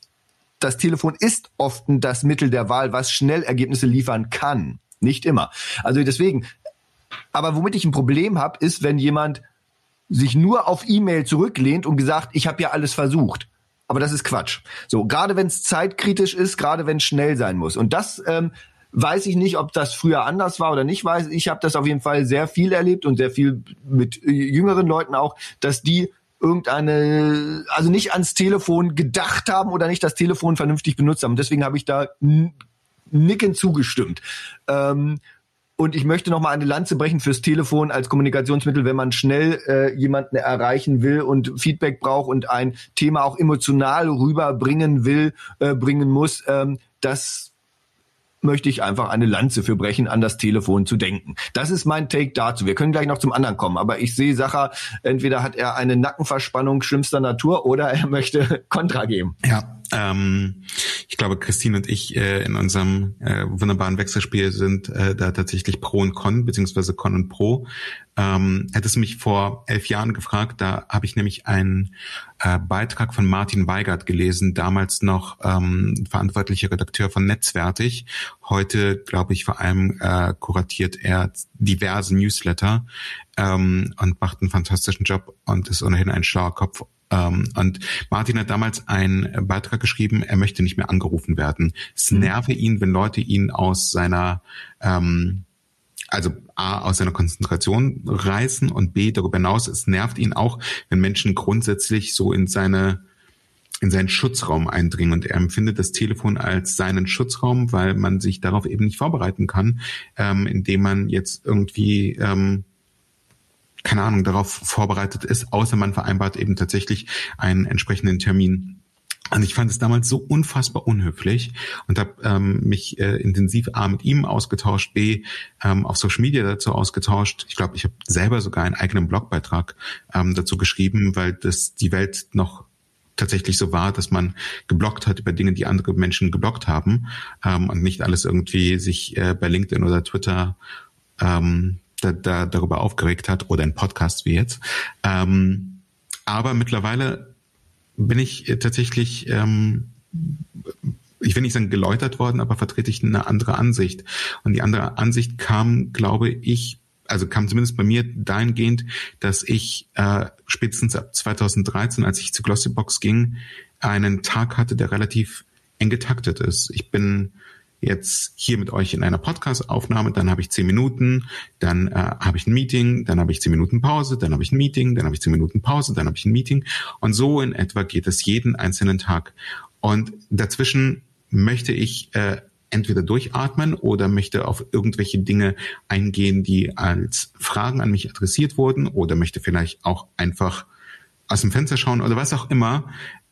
das Telefon ist oft das Mittel der Wahl, was schnell Ergebnisse liefern kann. Nicht immer. Also deswegen, aber womit ich ein Problem habe, ist, wenn jemand sich nur auf E-Mail zurücklehnt und gesagt, ich habe ja alles versucht. Aber das ist Quatsch. So, gerade wenn es zeitkritisch ist, gerade wenn es schnell sein muss. Und das ähm, weiß ich nicht, ob das früher anders war oder nicht. Weiß ich habe das auf jeden Fall sehr viel erlebt und sehr viel mit äh, jüngeren Leuten auch, dass die irgendeine, also nicht ans Telefon gedacht haben oder nicht das Telefon vernünftig benutzt haben. Deswegen habe ich da nickend zugestimmt. Ähm, und ich möchte noch mal eine Lanze brechen fürs Telefon als Kommunikationsmittel, wenn man schnell äh, jemanden erreichen will und Feedback braucht und ein Thema auch emotional rüberbringen will, äh, bringen muss. Ähm, das möchte ich einfach eine Lanze für brechen, an das Telefon zu denken. Das ist mein Take dazu. Wir können gleich noch zum anderen kommen, aber ich sehe Sacher, entweder hat er eine Nackenverspannung schlimmster Natur oder er möchte [LAUGHS] Kontra geben. Ja, ähm, ich glaube, Christine und ich äh, in unserem äh, wunderbaren Wechselspiel sind äh, da tatsächlich Pro und Con, beziehungsweise Con und Pro. Ähm, hättest mich vor elf Jahren gefragt, da habe ich nämlich einen äh, Beitrag von Martin Weigert gelesen, damals noch ähm, verantwortlicher Redakteur von Netzwertig. Heute, glaube ich, vor allem äh, kuratiert er diverse Newsletter ähm, und macht einen fantastischen Job und ist ohnehin ein schlauer Kopf und Martin hat damals einen Beitrag geschrieben, er möchte nicht mehr angerufen werden. Es mhm. nerve ihn, wenn Leute ihn aus seiner ähm, also A, aus seiner Konzentration reißen und B, darüber hinaus, es nervt ihn auch, wenn Menschen grundsätzlich so in seine in seinen Schutzraum eindringen und er empfindet das Telefon als seinen Schutzraum, weil man sich darauf eben nicht vorbereiten kann, ähm, indem man jetzt irgendwie ähm, keine Ahnung, darauf vorbereitet ist, außer man vereinbart eben tatsächlich einen entsprechenden Termin. Und ich fand es damals so unfassbar unhöflich und habe ähm, mich äh, intensiv A mit ihm ausgetauscht, B ähm, auf Social Media dazu ausgetauscht. Ich glaube, ich habe selber sogar einen eigenen Blogbeitrag ähm, dazu geschrieben, weil das die Welt noch tatsächlich so war, dass man geblockt hat über Dinge, die andere Menschen geblockt haben ähm, und nicht alles irgendwie sich äh, bei LinkedIn oder Twitter ähm, da, da, darüber aufgeregt hat oder in Podcasts wie jetzt. Ähm, aber mittlerweile bin ich tatsächlich, ähm, ich will nicht sagen geläutert worden, aber vertrete ich eine andere Ansicht. Und die andere Ansicht kam, glaube ich, also kam zumindest bei mir dahingehend, dass ich äh, spätestens ab 2013, als ich zu Glossybox ging, einen Tag hatte, der relativ eng getaktet ist. Ich bin jetzt hier mit euch in einer Podcast-Aufnahme, dann habe ich zehn Minuten, dann äh, habe ich ein Meeting, dann habe ich zehn Minuten Pause, dann habe ich ein Meeting, dann habe ich zehn Minuten Pause, dann habe ich ein Meeting. Und so in etwa geht es jeden einzelnen Tag. Und dazwischen möchte ich äh, entweder durchatmen oder möchte auf irgendwelche Dinge eingehen, die als Fragen an mich adressiert wurden oder möchte vielleicht auch einfach aus dem Fenster schauen oder was auch immer.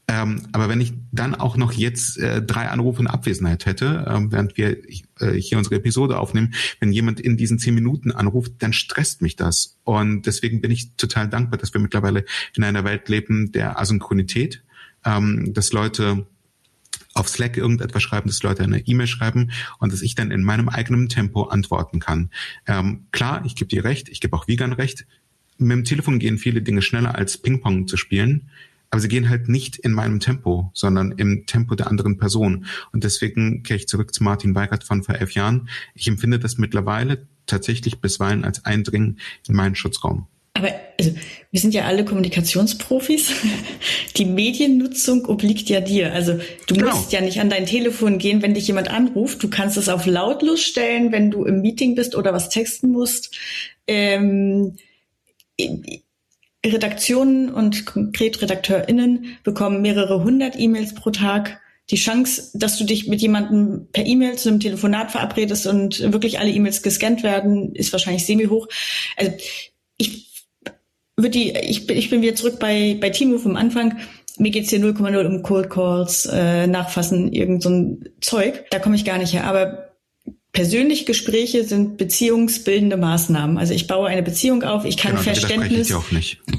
Ähm, aber wenn ich dann auch noch jetzt äh, drei Anrufe in Abwesenheit hätte, äh, während wir äh, hier unsere Episode aufnehmen, wenn jemand in diesen zehn Minuten anruft, dann stresst mich das. Und deswegen bin ich total dankbar, dass wir mittlerweile in einer Welt leben der Asynchronität, ähm, dass Leute auf Slack irgendetwas schreiben, dass Leute eine E-Mail schreiben und dass ich dann in meinem eigenen Tempo antworten kann. Ähm, klar, ich gebe dir recht, ich gebe auch Vegan recht. Mit dem Telefon gehen viele Dinge schneller als Ping-Pong zu spielen aber sie gehen halt nicht in meinem Tempo, sondern im Tempo der anderen Person. Und deswegen kehre ich zurück zu Martin Weigert von vor elf Jahren. Ich empfinde das mittlerweile tatsächlich bisweilen als Eindringen in meinen Schutzraum. Aber also, wir sind ja alle Kommunikationsprofis. [LAUGHS] Die Mediennutzung obliegt ja dir. Also du genau. musst ja nicht an dein Telefon gehen, wenn dich jemand anruft. Du kannst es auf lautlos stellen, wenn du im Meeting bist oder was texten musst. Ähm, Redaktionen und konkret RedakteurInnen bekommen mehrere hundert E-Mails pro Tag. Die Chance, dass du dich mit jemandem per E-Mail zu einem Telefonat verabredest und wirklich alle E-Mails gescannt werden, ist wahrscheinlich semi-hoch. Also ich würde die, ich bin, ich bin wieder zurück bei, bei Timo vom Anfang. Mir geht's hier 0,0 um Cold Calls, äh, nachfassen, irgend so ein Zeug. Da komme ich gar nicht her. Aber Persönliche Gespräche sind beziehungsbildende Maßnahmen. Also ich baue eine Beziehung auf, ich kann genau, Verständnis,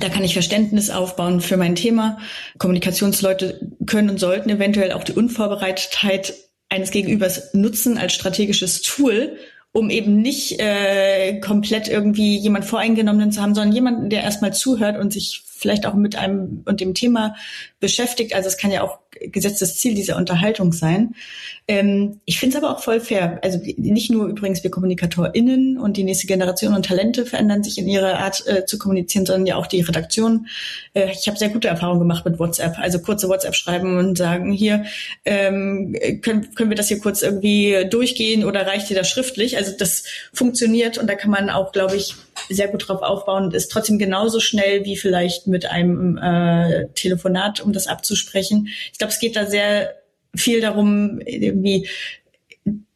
da kann ich Verständnis aufbauen für mein Thema. Kommunikationsleute können und sollten eventuell auch die Unvorbereitetheit eines Gegenübers nutzen als strategisches Tool, um eben nicht äh, komplett irgendwie jemand Voreingenommenen zu haben, sondern jemanden, der erstmal zuhört und sich vielleicht auch mit einem und dem Thema beschäftigt. Also es kann ja auch gesetztes Ziel dieser Unterhaltung sein. Ähm, ich finde es aber auch voll fair. Also nicht nur übrigens wir KommunikatorInnen und die nächste Generation und Talente verändern sich in ihrer Art äh, zu kommunizieren, sondern ja auch die Redaktion. Äh, ich habe sehr gute Erfahrungen gemacht mit WhatsApp. Also kurze WhatsApp schreiben und sagen, hier, ähm, können, können wir das hier kurz irgendwie durchgehen oder reicht dir das schriftlich? Also das funktioniert und da kann man auch, glaube ich, sehr gut drauf aufbauen und ist trotzdem genauso schnell wie vielleicht mit einem äh, Telefonat, um das abzusprechen. Ich glaube, es geht da sehr viel darum, irgendwie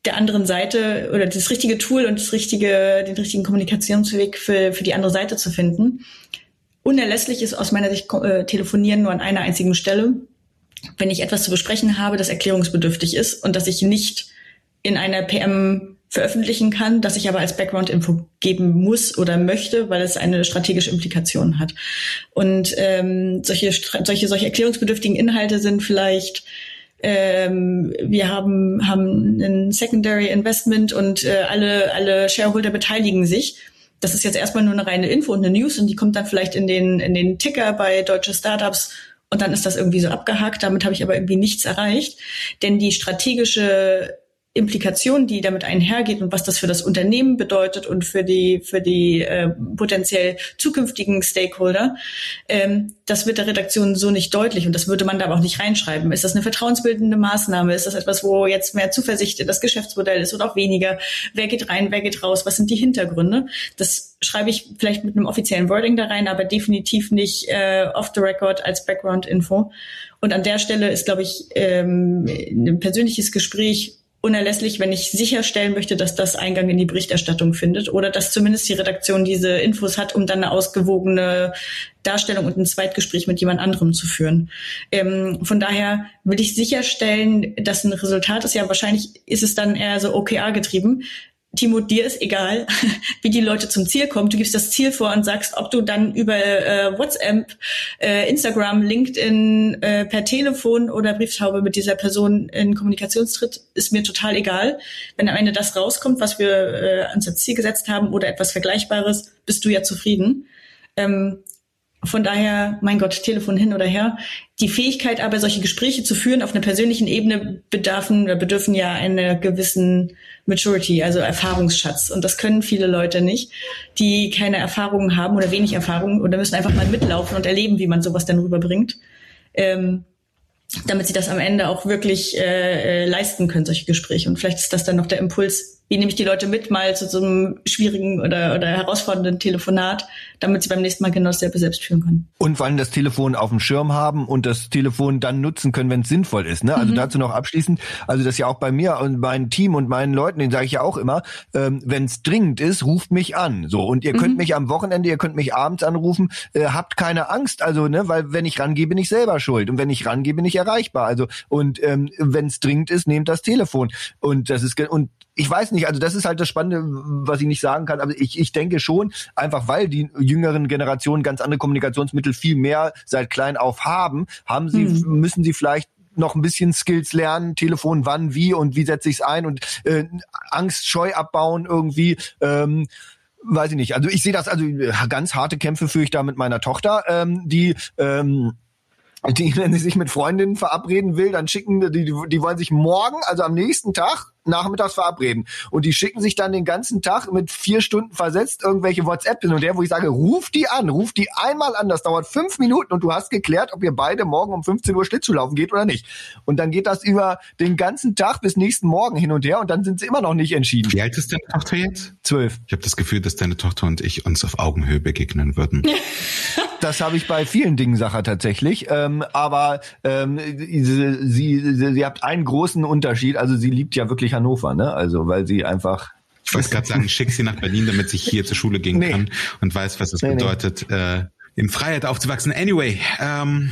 der anderen Seite oder das richtige Tool und das richtige, den richtigen Kommunikationsweg für, für die andere Seite zu finden. Unerlässlich ist aus meiner Sicht äh, Telefonieren nur an einer einzigen Stelle. Wenn ich etwas zu besprechen habe, das erklärungsbedürftig ist und dass ich nicht in einer PM veröffentlichen kann, das ich aber als Background-Info geben muss oder möchte, weil es eine strategische Implikation hat. Und ähm, solche, solche, solche erklärungsbedürftigen Inhalte sind vielleicht ähm, wir haben, haben ein Secondary Investment und äh, alle, alle Shareholder beteiligen sich. Das ist jetzt erstmal nur eine reine Info und eine News und die kommt dann vielleicht in den, in den Ticker bei deutsche Startups und dann ist das irgendwie so abgehakt. Damit habe ich aber irgendwie nichts erreicht. Denn die strategische Implikation, die damit einhergeht und was das für das Unternehmen bedeutet und für die für die äh, potenziell zukünftigen Stakeholder, ähm, das wird der Redaktion so nicht deutlich und das würde man da aber auch nicht reinschreiben. Ist das eine vertrauensbildende Maßnahme? Ist das etwas, wo jetzt mehr Zuversicht in das Geschäftsmodell ist oder auch weniger? Wer geht rein, wer geht raus? Was sind die Hintergründe? Das schreibe ich vielleicht mit einem offiziellen Wording da rein, aber definitiv nicht äh, off the record als Background-Info. Und an der Stelle ist, glaube ich, ähm, ein persönliches Gespräch unerlässlich, wenn ich sicherstellen möchte, dass das Eingang in die Berichterstattung findet oder dass zumindest die Redaktion diese Infos hat, um dann eine ausgewogene Darstellung und ein Zweitgespräch mit jemand anderem zu führen. Ähm, von daher will ich sicherstellen, dass ein Resultat ist. Ja, wahrscheinlich ist es dann eher so OKR getrieben. Timo, dir ist egal, [LAUGHS] wie die Leute zum Ziel kommen. Du gibst das Ziel vor und sagst, ob du dann über äh, WhatsApp, äh, Instagram, LinkedIn, äh, per Telefon oder Brieftaube mit dieser Person in Kommunikationstritt, ist mir total egal. Wenn am Ende das rauskommt, was wir äh, uns als Ziel gesetzt haben oder etwas Vergleichbares, bist du ja zufrieden. Ähm, von daher, mein Gott, Telefon hin oder her. Die Fähigkeit aber, solche Gespräche zu führen auf einer persönlichen Ebene bedarfen bedürfen ja einer gewissen Maturity, also Erfahrungsschatz. Und das können viele Leute nicht, die keine Erfahrungen haben oder wenig Erfahrung oder müssen einfach mal mitlaufen und erleben, wie man sowas dann rüberbringt. Ähm, damit sie das am Ende auch wirklich äh, äh leisten können, solche Gespräche. Und vielleicht ist das dann noch der Impuls, wie nehme ich die Leute mit mal zu so einem schwierigen oder, oder herausfordernden Telefonat, damit sie beim nächsten Mal genau dasselbe selbst führen können. Und vor allem das Telefon auf dem Schirm haben und das Telefon dann nutzen können, wenn es sinnvoll ist. Ne? Also mhm. dazu noch abschließend, also das ja auch bei mir und meinem Team und meinen Leuten, den sage ich ja auch immer, ähm, wenn es dringend ist, ruft mich an. So und ihr mhm. könnt mich am Wochenende, ihr könnt mich abends anrufen, äh, habt keine Angst, also ne, weil wenn ich rangehe, bin ich selber schuld und wenn ich rangehe, bin ich erreichbar. Also und ähm, wenn es dringend ist, nehmt das Telefon und das ist und ich weiß nicht, also das ist halt das Spannende, was ich nicht sagen kann, aber ich, ich denke schon, einfach weil die jüngeren Generationen ganz andere Kommunikationsmittel viel mehr seit klein auf haben, haben sie, mhm. müssen sie vielleicht noch ein bisschen Skills lernen, Telefon wann, wie und wie setze ich es ein und äh, Angst, Scheu abbauen irgendwie. Ähm, weiß ich nicht. Also ich sehe das, also ganz harte Kämpfe führe ich da mit meiner Tochter, ähm, die ähm, die, [LAUGHS] wenn sie sich mit Freundinnen verabreden will, dann schicken die, die wollen sich morgen, also am nächsten Tag, nachmittags verabreden. Und die schicken sich dann den ganzen Tag mit vier Stunden versetzt irgendwelche WhatsApp hin und der, wo ich sage, ruf die an, ruf die einmal an, das dauert fünf Minuten und du hast geklärt, ob ihr beide morgen um 15 Uhr Schlittschuh laufen geht oder nicht. Und dann geht das über den ganzen Tag bis nächsten Morgen hin und her und dann sind sie immer noch nicht entschieden. Wie alt ist deine Tochter jetzt? Zwölf. Ich habe das Gefühl, dass deine Tochter und ich uns auf Augenhöhe begegnen würden. [LAUGHS] das habe ich bei vielen Dingen Sache tatsächlich. Ähm, aber ähm, sie, sie, sie hat einen großen Unterschied. Also sie liebt ja wirklich Hannover, ne? Also weil sie einfach ich wollte gerade sagen, schick sie nach Berlin, damit sie hier zur Schule gehen nee. kann und weiß, was es nee, bedeutet, nee. Äh, in Freiheit aufzuwachsen. Anyway, ähm,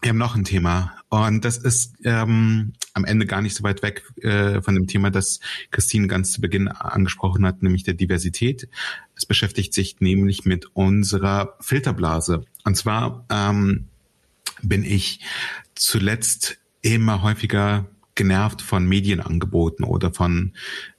wir haben noch ein Thema und das ist ähm, am Ende gar nicht so weit weg äh, von dem Thema, das Christine ganz zu Beginn angesprochen hat, nämlich der Diversität. Es beschäftigt sich nämlich mit unserer Filterblase. Und zwar ähm, bin ich zuletzt immer häufiger genervt von Medienangeboten oder von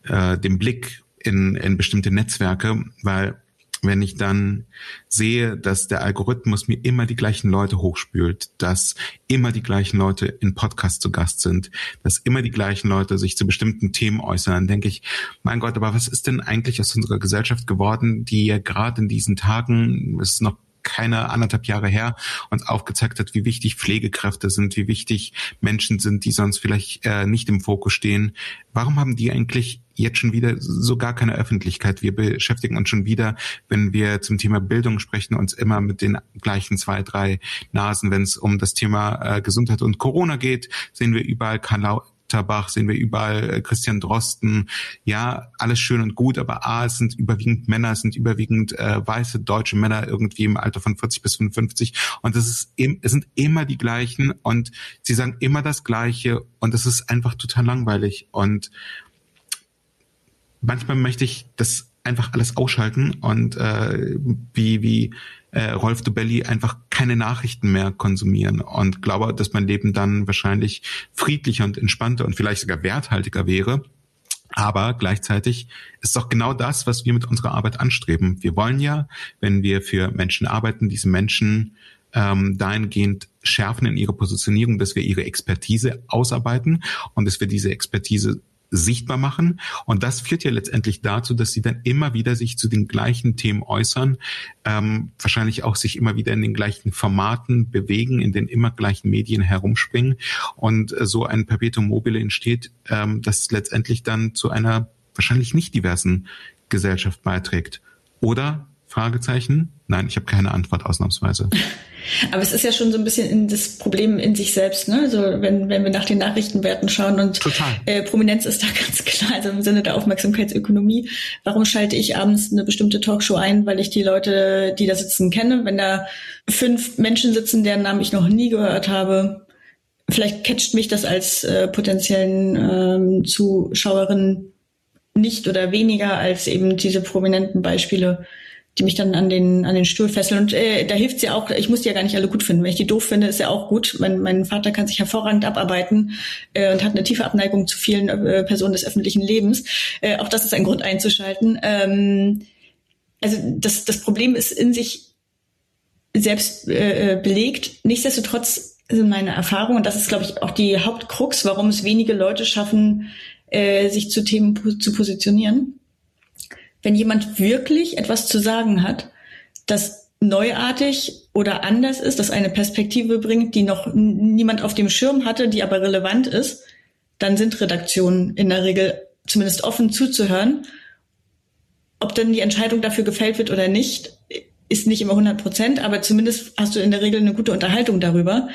äh, dem Blick in, in bestimmte Netzwerke, weil wenn ich dann sehe, dass der Algorithmus mir immer die gleichen Leute hochspült, dass immer die gleichen Leute in Podcasts zu Gast sind, dass immer die gleichen Leute sich zu bestimmten Themen äußern, dann denke ich, mein Gott, aber was ist denn eigentlich aus unserer Gesellschaft geworden, die ja gerade in diesen Tagen, es ist noch keine anderthalb Jahre her, uns aufgezeigt hat, wie wichtig Pflegekräfte sind, wie wichtig Menschen sind, die sonst vielleicht äh, nicht im Fokus stehen. Warum haben die eigentlich jetzt schon wieder so gar keine Öffentlichkeit? Wir beschäftigen uns schon wieder, wenn wir zum Thema Bildung sprechen, uns immer mit den gleichen zwei, drei Nasen. Wenn es um das Thema äh, Gesundheit und Corona geht, sehen wir überall Lauterbach, sehen wir überall äh, Christian Drosten. Ja, alles schön und gut, aber A, es sind überwiegend Männer, es sind überwiegend äh, weiße deutsche Männer irgendwie im Alter von 40 bis 55 und es ist es sind immer die gleichen und sie sagen immer das Gleiche und es ist einfach total langweilig und manchmal möchte ich das einfach alles ausschalten und äh, wie wie äh, Rolf Dubelli einfach keine Nachrichten mehr konsumieren und glaube, dass mein Leben dann wahrscheinlich friedlicher und entspannter und vielleicht sogar werthaltiger wäre. Aber gleichzeitig ist doch genau das, was wir mit unserer Arbeit anstreben. Wir wollen ja, wenn wir für Menschen arbeiten, diese Menschen ähm, dahingehend schärfen in ihrer Positionierung, dass wir ihre Expertise ausarbeiten und dass wir diese Expertise sichtbar machen. Und das führt ja letztendlich dazu, dass sie dann immer wieder sich zu den gleichen Themen äußern, ähm, wahrscheinlich auch sich immer wieder in den gleichen Formaten bewegen, in den immer gleichen Medien herumspringen. Und äh, so ein Perpetuum mobile entsteht, ähm, das letztendlich dann zu einer wahrscheinlich nicht diversen Gesellschaft beiträgt. Oder Fragezeichen? Nein, ich habe keine Antwort ausnahmsweise. [LAUGHS] Aber es ist ja schon so ein bisschen in das Problem in sich selbst, ne? Also wenn, wenn wir nach den Nachrichtenwerten schauen und äh, Prominenz ist da [LAUGHS] ganz klar, also im Sinne der Aufmerksamkeitsökonomie. Warum schalte ich abends eine bestimmte Talkshow ein? Weil ich die Leute, die da sitzen, kenne. Wenn da fünf Menschen sitzen, deren Namen ich noch nie gehört habe, vielleicht catcht mich das als äh, potenziellen ähm, Zuschauerin nicht oder weniger als eben diese prominenten Beispiele die mich dann an den, an den Stuhl fesseln. Und äh, da hilft ja auch, ich muss die ja gar nicht alle gut finden. Wenn ich die doof finde, ist ja auch gut. Mein, mein Vater kann sich hervorragend abarbeiten äh, und hat eine tiefe Abneigung zu vielen äh, Personen des öffentlichen Lebens. Äh, auch das ist ein Grund einzuschalten. Ähm, also das, das Problem ist in sich selbst äh, belegt. Nichtsdestotrotz sind meine Erfahrungen, und das ist, glaube ich, auch die Hauptkrux, warum es wenige Leute schaffen, äh, sich zu Themen zu positionieren wenn jemand wirklich etwas zu sagen hat, das neuartig oder anders ist, das eine Perspektive bringt, die noch niemand auf dem Schirm hatte, die aber relevant ist, dann sind Redaktionen in der Regel zumindest offen zuzuhören. Ob denn die Entscheidung dafür gefällt wird oder nicht, ist nicht immer 100 Prozent, aber zumindest hast du in der Regel eine gute Unterhaltung darüber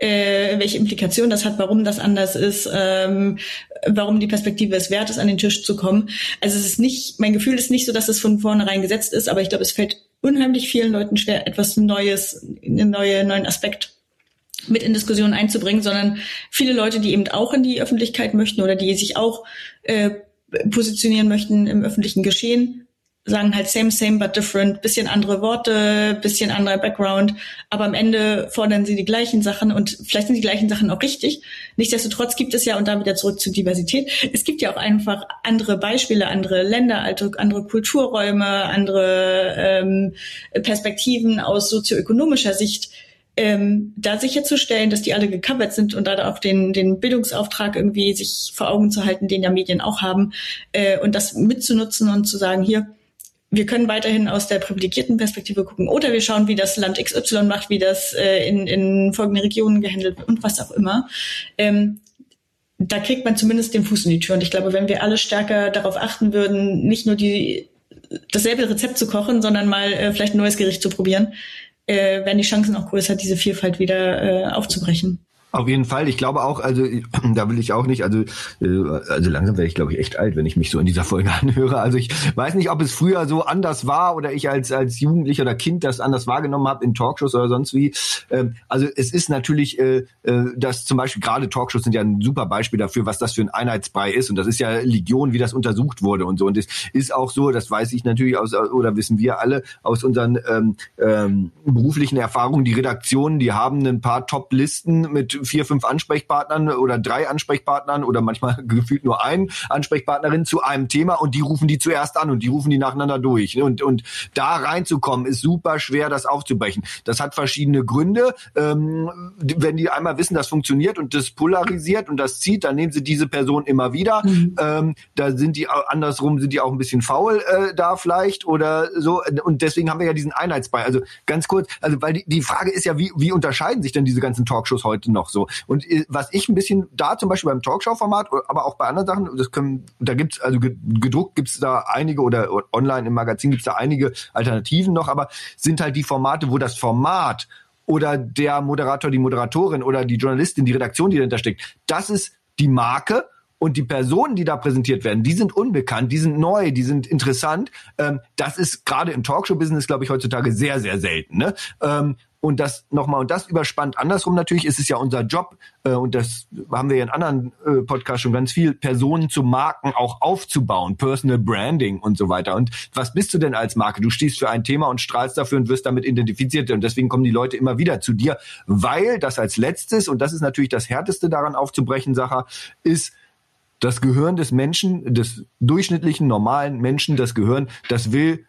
äh, welche Implikationen das hat, warum das anders ist, ähm, warum die Perspektive es wert ist, an den Tisch zu kommen. Also es ist nicht, mein Gefühl ist nicht so, dass es von vornherein gesetzt ist, aber ich glaube, es fällt unheimlich vielen Leuten schwer, etwas Neues, einen neue, neuen Aspekt mit in Diskussionen einzubringen, sondern viele Leute, die eben auch in die Öffentlichkeit möchten oder die sich auch äh, positionieren möchten im öffentlichen Geschehen, sagen halt same, same, but different, bisschen andere Worte, bisschen anderer Background, aber am Ende fordern sie die gleichen Sachen und vielleicht sind die gleichen Sachen auch richtig. Nichtsdestotrotz gibt es ja, und da wieder zurück zur Diversität, es gibt ja auch einfach andere Beispiele, andere Länder, andere Kulturräume, andere ähm, Perspektiven aus sozioökonomischer Sicht, ähm, da sicherzustellen, dass die alle gecovert sind und da auch den, den Bildungsauftrag irgendwie sich vor Augen zu halten, den ja Medien auch haben, äh, und das mitzunutzen und zu sagen, hier, wir können weiterhin aus der privilegierten Perspektive gucken oder wir schauen, wie das Land XY macht, wie das äh, in, in folgenden Regionen gehandelt wird und was auch immer. Ähm, da kriegt man zumindest den Fuß in die Tür. Und ich glaube, wenn wir alle stärker darauf achten würden, nicht nur die, dasselbe Rezept zu kochen, sondern mal äh, vielleicht ein neues Gericht zu probieren, äh, werden die Chancen auch größer, diese Vielfalt wieder äh, aufzubrechen. Auf jeden Fall. Ich glaube auch, also [CLEARS THROAT] da will ich auch nicht, also äh, also langsam werde ich glaube ich echt alt, wenn ich mich so in dieser Folge [LAUGHS] anhöre. Also ich weiß nicht, ob es früher so anders war oder ich als als Jugendlicher oder Kind das anders wahrgenommen habe in Talkshows oder sonst wie. Ähm, also es ist natürlich, äh, äh, dass zum Beispiel gerade Talkshows sind ja ein super Beispiel dafür, was das für ein Einheitsbrei ist und das ist ja Legion, wie das untersucht wurde und so. Und es ist auch so, das weiß ich natürlich aus oder wissen wir alle aus unseren ähm, ähm, beruflichen Erfahrungen. Die Redaktionen, die haben ein paar Top-Listen mit vier, fünf Ansprechpartnern oder drei Ansprechpartnern oder manchmal [LAUGHS] gefühlt nur ein Ansprechpartnerin zu einem Thema und die rufen die zuerst an und die rufen die nacheinander durch. Ne? Und, und da reinzukommen ist super schwer, das aufzubrechen. Das hat verschiedene Gründe. Ähm, wenn die einmal wissen, das funktioniert und das polarisiert und das zieht, dann nehmen sie diese Person immer wieder. Mhm. Ähm, da sind die andersrum sind die auch ein bisschen faul äh, da vielleicht oder so. Und deswegen haben wir ja diesen Einheitsbrei. Also ganz kurz, also weil die, die Frage ist ja, wie, wie unterscheiden sich denn diese ganzen Talkshows heute noch so? Und äh, was ich ein bisschen da zum Beispiel beim Talkshow-Format, aber auch bei anderen Sachen, das können, da gibt's also gedruckt gibt's da einige oder online im Magazin gibt's da einige Alternativen noch, aber sind halt die Formate, wo das Format oder der Moderator, die Moderatorin oder die Journalistin, die Redaktion, die dahinter steckt, das ist die Marke und die Personen, die da präsentiert werden, die sind unbekannt, die sind neu, die sind interessant. Ähm, das ist gerade im Talkshow-Business, glaube ich, heutzutage sehr, sehr selten. Ne? Ähm, und das nochmal, und das überspannt andersrum natürlich, ist es ja unser Job, äh, und das haben wir ja in anderen äh, Podcasts schon ganz viel, Personen zu Marken auch aufzubauen, Personal Branding und so weiter. Und was bist du denn als Marke? Du stehst für ein Thema und strahlst dafür und wirst damit identifiziert. Und deswegen kommen die Leute immer wieder zu dir, weil das als letztes, und das ist natürlich das Härteste daran aufzubrechen, Sache, ist, das Gehirn des Menschen, des durchschnittlichen, normalen Menschen, das Gehirn, das will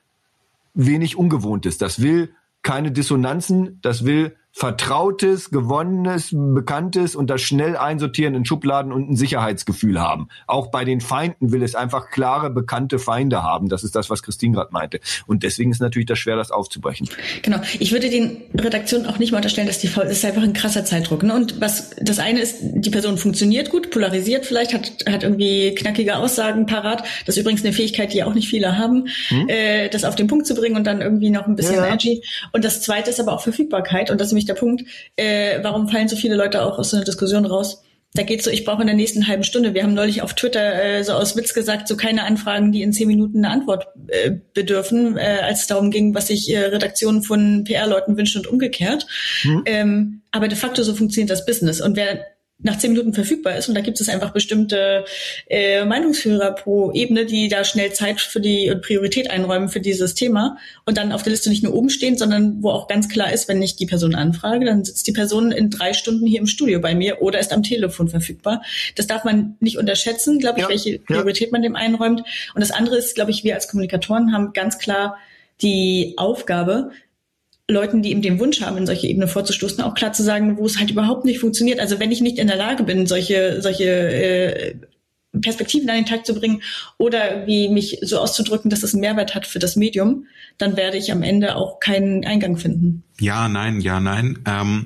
wenig Ungewohntes. Das will keine Dissonanzen, das will Vertrautes, Gewonnenes, Bekanntes und das schnell einsortieren in Schubladen und ein Sicherheitsgefühl haben. Auch bei den Feinden will es einfach klare, bekannte Feinde haben. Das ist das, was Christine gerade meinte. Und deswegen ist natürlich das schwer, das aufzubrechen. Genau. Ich würde den Redaktionen auch nicht mal unterstellen, dass die faul ist. ist einfach ein krasser Zeitdruck. Ne? Und was das eine ist, die Person funktioniert gut, polarisiert vielleicht, hat, hat irgendwie knackige Aussagen parat. Das ist übrigens eine Fähigkeit, die auch nicht viele haben, hm? äh, das auf den Punkt zu bringen und dann irgendwie noch ein bisschen ja. edgy. Und das zweite ist aber auch Verfügbarkeit. Und das ist nämlich der Punkt, äh, warum fallen so viele Leute auch aus so einer Diskussion raus? Da geht's so, ich brauche in der nächsten halben Stunde. Wir haben neulich auf Twitter äh, so aus Witz gesagt, so keine Anfragen, die in zehn Minuten eine Antwort äh, bedürfen, äh, als es darum ging, was sich äh, Redaktionen von PR-Leuten wünschen und umgekehrt. Hm. Ähm, aber de facto so funktioniert das Business. Und wer nach zehn Minuten verfügbar ist. Und da gibt es einfach bestimmte äh, Meinungsführer pro Ebene, die da schnell Zeit für die und Priorität einräumen für dieses Thema und dann auf der Liste nicht nur oben stehen, sondern wo auch ganz klar ist, wenn ich die Person anfrage, dann sitzt die Person in drei Stunden hier im Studio bei mir oder ist am Telefon verfügbar. Das darf man nicht unterschätzen, glaube ich, ja, welche Priorität ja. man dem einräumt. Und das andere ist, glaube ich, wir als Kommunikatoren haben ganz klar die Aufgabe, Leuten, die eben den Wunsch haben, in solche Ebene vorzustoßen, auch klar zu sagen, wo es halt überhaupt nicht funktioniert. Also wenn ich nicht in der Lage bin, solche, solche äh, Perspektiven an den Tag zu bringen oder wie mich so auszudrücken, dass es einen Mehrwert hat für das Medium, dann werde ich am Ende auch keinen Eingang finden. Ja, nein, ja, nein. Ähm,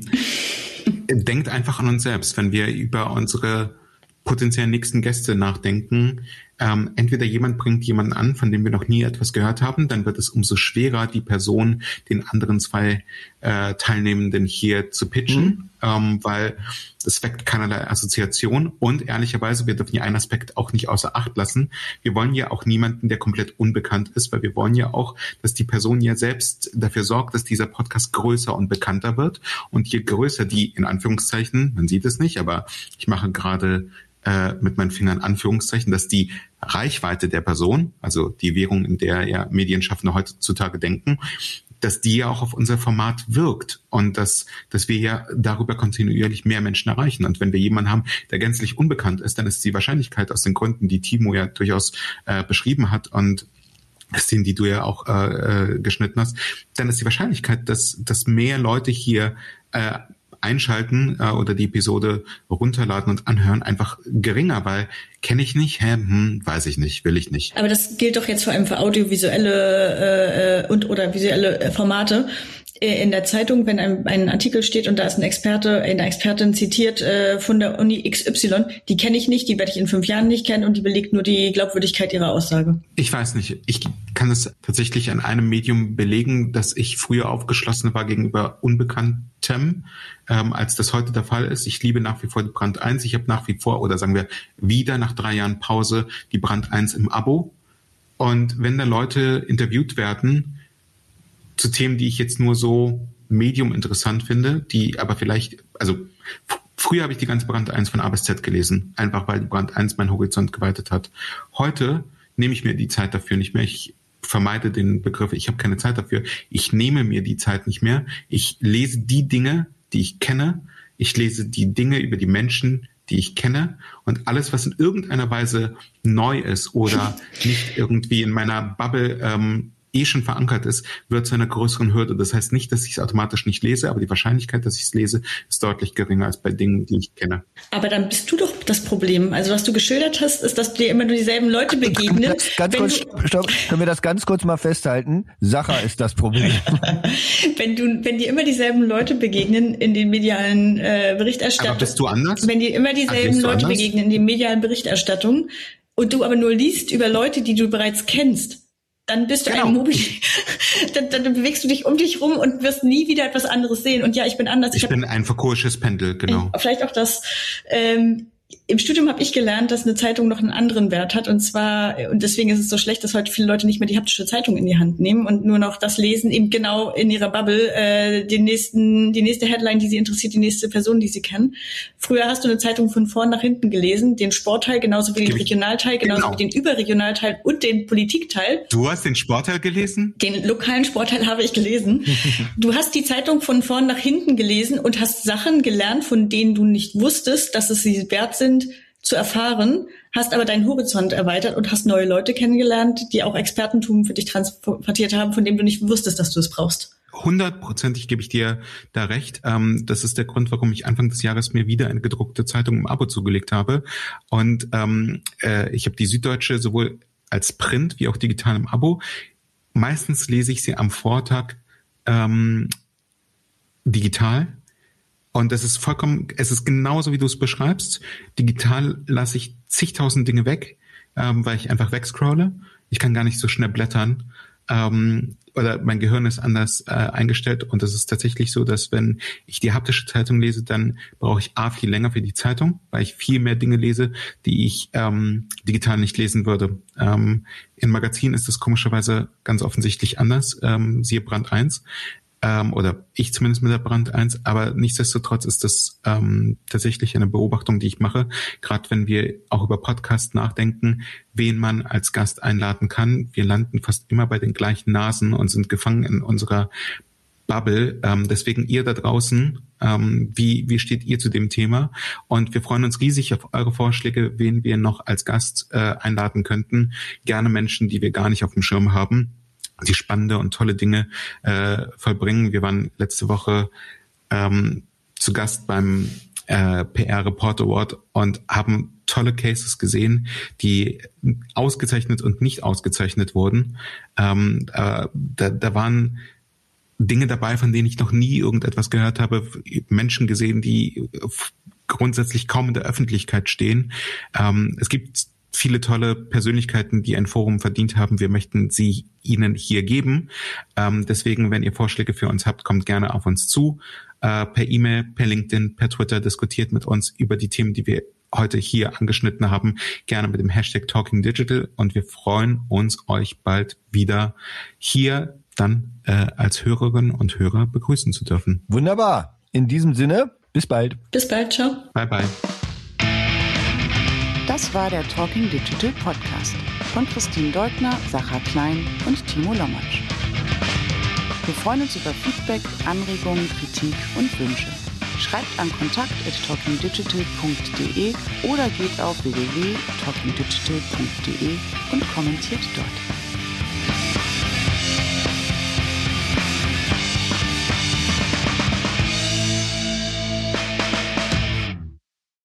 [LAUGHS] denkt einfach an uns selbst, wenn wir über unsere potenziellen nächsten Gäste nachdenken, ähm, entweder jemand bringt jemanden an, von dem wir noch nie etwas gehört haben, dann wird es umso schwerer, die Person den anderen zwei äh, Teilnehmenden hier zu pitchen, mhm. ähm, weil es weckt keinerlei Assoziation und ehrlicherweise, wir dürfen hier einen Aspekt auch nicht außer Acht lassen. Wir wollen ja auch niemanden, der komplett unbekannt ist, weil wir wollen ja auch, dass die Person ja selbst dafür sorgt, dass dieser Podcast größer und bekannter wird und je größer die, in Anführungszeichen, man sieht es nicht, aber ich mache gerade äh, mit meinen Fingern Anführungszeichen, dass die Reichweite der Person, also die Währung, in der ja Medienschaffende heutzutage denken, dass die ja auch auf unser Format wirkt und dass, dass wir ja darüber kontinuierlich mehr Menschen erreichen. Und wenn wir jemanden haben, der gänzlich unbekannt ist, dann ist die Wahrscheinlichkeit aus den Gründen, die Timo ja durchaus äh, beschrieben hat und Christine, die du ja auch äh, äh geschnitten hast, dann ist die Wahrscheinlichkeit, dass, dass mehr Leute hier äh, einschalten äh, oder die Episode runterladen und anhören einfach geringer, weil kenne ich nicht, hä, hm, weiß ich nicht, will ich nicht. Aber das gilt doch jetzt vor allem für audiovisuelle äh, und oder visuelle äh, Formate. Äh, in der Zeitung, wenn ein, ein, Artikel steht und da ist ein Experte, eine Expertin zitiert äh, von der Uni XY, die kenne ich nicht, die werde ich in fünf Jahren nicht kennen und die belegt nur die Glaubwürdigkeit ihrer Aussage. Ich weiß nicht. Ich kann es tatsächlich an einem Medium belegen, dass ich früher aufgeschlossen war gegenüber Unbekanntem, ähm, als das heute der Fall ist. Ich liebe nach wie vor die Brand 1. Ich habe nach wie vor, oder sagen wir wieder nach drei Jahren Pause, die Brand 1 im Abo. Und wenn da Leute interviewt werden, zu Themen, die ich jetzt nur so medium interessant finde, die aber vielleicht, also früher habe ich die ganze Brand 1 von A bis Z gelesen, einfach weil die Brand 1 meinen Horizont geweitet hat. Heute nehme ich mir die Zeit dafür nicht mehr. Ich vermeide den Begriff, ich habe keine Zeit dafür. Ich nehme mir die Zeit nicht mehr. Ich lese die Dinge, die ich kenne. Ich lese die Dinge über die Menschen, die ich kenne und alles, was in irgendeiner Weise neu ist oder [LAUGHS] nicht irgendwie in meiner Bubble ähm, eh schon verankert ist, wird zu einer größeren Hürde. Das heißt nicht, dass ich es automatisch nicht lese, aber die Wahrscheinlichkeit, dass ich es lese, ist deutlich geringer als bei Dingen, die ich kenne. Aber dann bist du doch das Problem. Also was du geschildert hast, ist, dass dir immer nur dieselben Leute begegnen. Ganz kurz, stopp, können wir das ganz kurz mal festhalten? Sacher ist das Problem. [LAUGHS] wenn du, wenn dir immer dieselben Leute begegnen in den medialen äh, Berichterstattungen. Aber bist du anders? Wenn dir immer dieselben Leute anders? begegnen in den medialen Berichterstattungen und du aber nur liest über Leute, die du bereits kennst, dann bist du genau. ein Mobil, [LAUGHS] dann, dann, bewegst du dich um dich rum und wirst nie wieder etwas anderes sehen. Und ja, ich bin anders. Ich, ich bin hab, ein Foucault'sches Pendel, genau. Vielleicht auch das. Ähm, im Studium habe ich gelernt, dass eine Zeitung noch einen anderen Wert hat. Und zwar, und deswegen ist es so schlecht, dass heute viele Leute nicht mehr die haptische Zeitung in die Hand nehmen und nur noch das lesen, eben genau in ihrer Bubble, äh, den nächsten, die nächste Headline, die sie interessiert, die nächste Person, die sie kennen. Früher hast du eine Zeitung von vorn nach hinten gelesen, den Sportteil genauso wie den Regionalteil, genauso genau. wie den Überregionalteil und den Politikteil. Du hast den Sportteil gelesen? Den lokalen Sportteil habe ich gelesen. [LAUGHS] du hast die Zeitung von vorn nach hinten gelesen und hast Sachen gelernt, von denen du nicht wusstest, dass es sie wert sind, zu erfahren, hast aber deinen Horizont erweitert und hast neue Leute kennengelernt, die auch Expertentum für dich transportiert haben, von dem du nicht wusstest, dass du es brauchst. hundertprozentig gebe ich dir da recht. Ähm, das ist der Grund, warum ich Anfang des Jahres mir wieder eine gedruckte Zeitung im Abo zugelegt habe. Und ähm, äh, ich habe die Süddeutsche sowohl als Print wie auch digital im Abo. Meistens lese ich sie am Vortag ähm, digital. Und das ist vollkommen, es ist genauso, wie du es beschreibst. Digital lasse ich zigtausend Dinge weg, ähm, weil ich einfach wegscrolle. Ich kann gar nicht so schnell blättern. Ähm, oder mein Gehirn ist anders äh, eingestellt und es ist tatsächlich so, dass wenn ich die haptische Zeitung lese, dann brauche ich A viel länger für die Zeitung, weil ich viel mehr Dinge lese, die ich ähm, digital nicht lesen würde. Ähm, in Magazinen ist das komischerweise ganz offensichtlich anders, ähm, siehe Brand 1 ähm, oder ich zumindest mit der Brand 1, aber nichtsdestotrotz ist das ähm, tatsächlich eine Beobachtung, die ich mache, gerade wenn wir auch über Podcast nachdenken, wen man als Gast einladen kann. Wir landen fast immer bei den gleichen Nasen und sind gefangen in unserer Bubble. Ähm, deswegen ihr da draußen, ähm, wie, wie steht ihr zu dem Thema? Und wir freuen uns riesig auf eure Vorschläge, wen wir noch als Gast äh, einladen könnten. Gerne Menschen, die wir gar nicht auf dem Schirm haben die spannende und tolle Dinge äh, vollbringen. Wir waren letzte Woche ähm, zu Gast beim äh, PR Report Award und haben tolle Cases gesehen, die ausgezeichnet und nicht ausgezeichnet wurden. Ähm, äh, da, da waren Dinge dabei, von denen ich noch nie irgendetwas gehört habe, Menschen gesehen, die grundsätzlich kaum in der Öffentlichkeit stehen. Ähm, es gibt viele tolle Persönlichkeiten, die ein Forum verdient haben. Wir möchten sie Ihnen hier geben. Ähm, deswegen, wenn ihr Vorschläge für uns habt, kommt gerne auf uns zu. Äh, per E-Mail, per LinkedIn, per Twitter diskutiert mit uns über die Themen, die wir heute hier angeschnitten haben. Gerne mit dem Hashtag Talking Digital und wir freuen uns, euch bald wieder hier dann äh, als Hörerinnen und Hörer begrüßen zu dürfen. Wunderbar. In diesem Sinne, bis bald. Bis bald, ciao. Bye bye. Das war der Talking Digital Podcast von Christine Deutner, Sacha Klein und Timo Lommatsch. Wir freuen uns über Feedback, Anregungen, Kritik und Wünsche. Schreibt an kontakt.talkingdigital.de oder geht auf www.talkingdigital.de und kommentiert dort.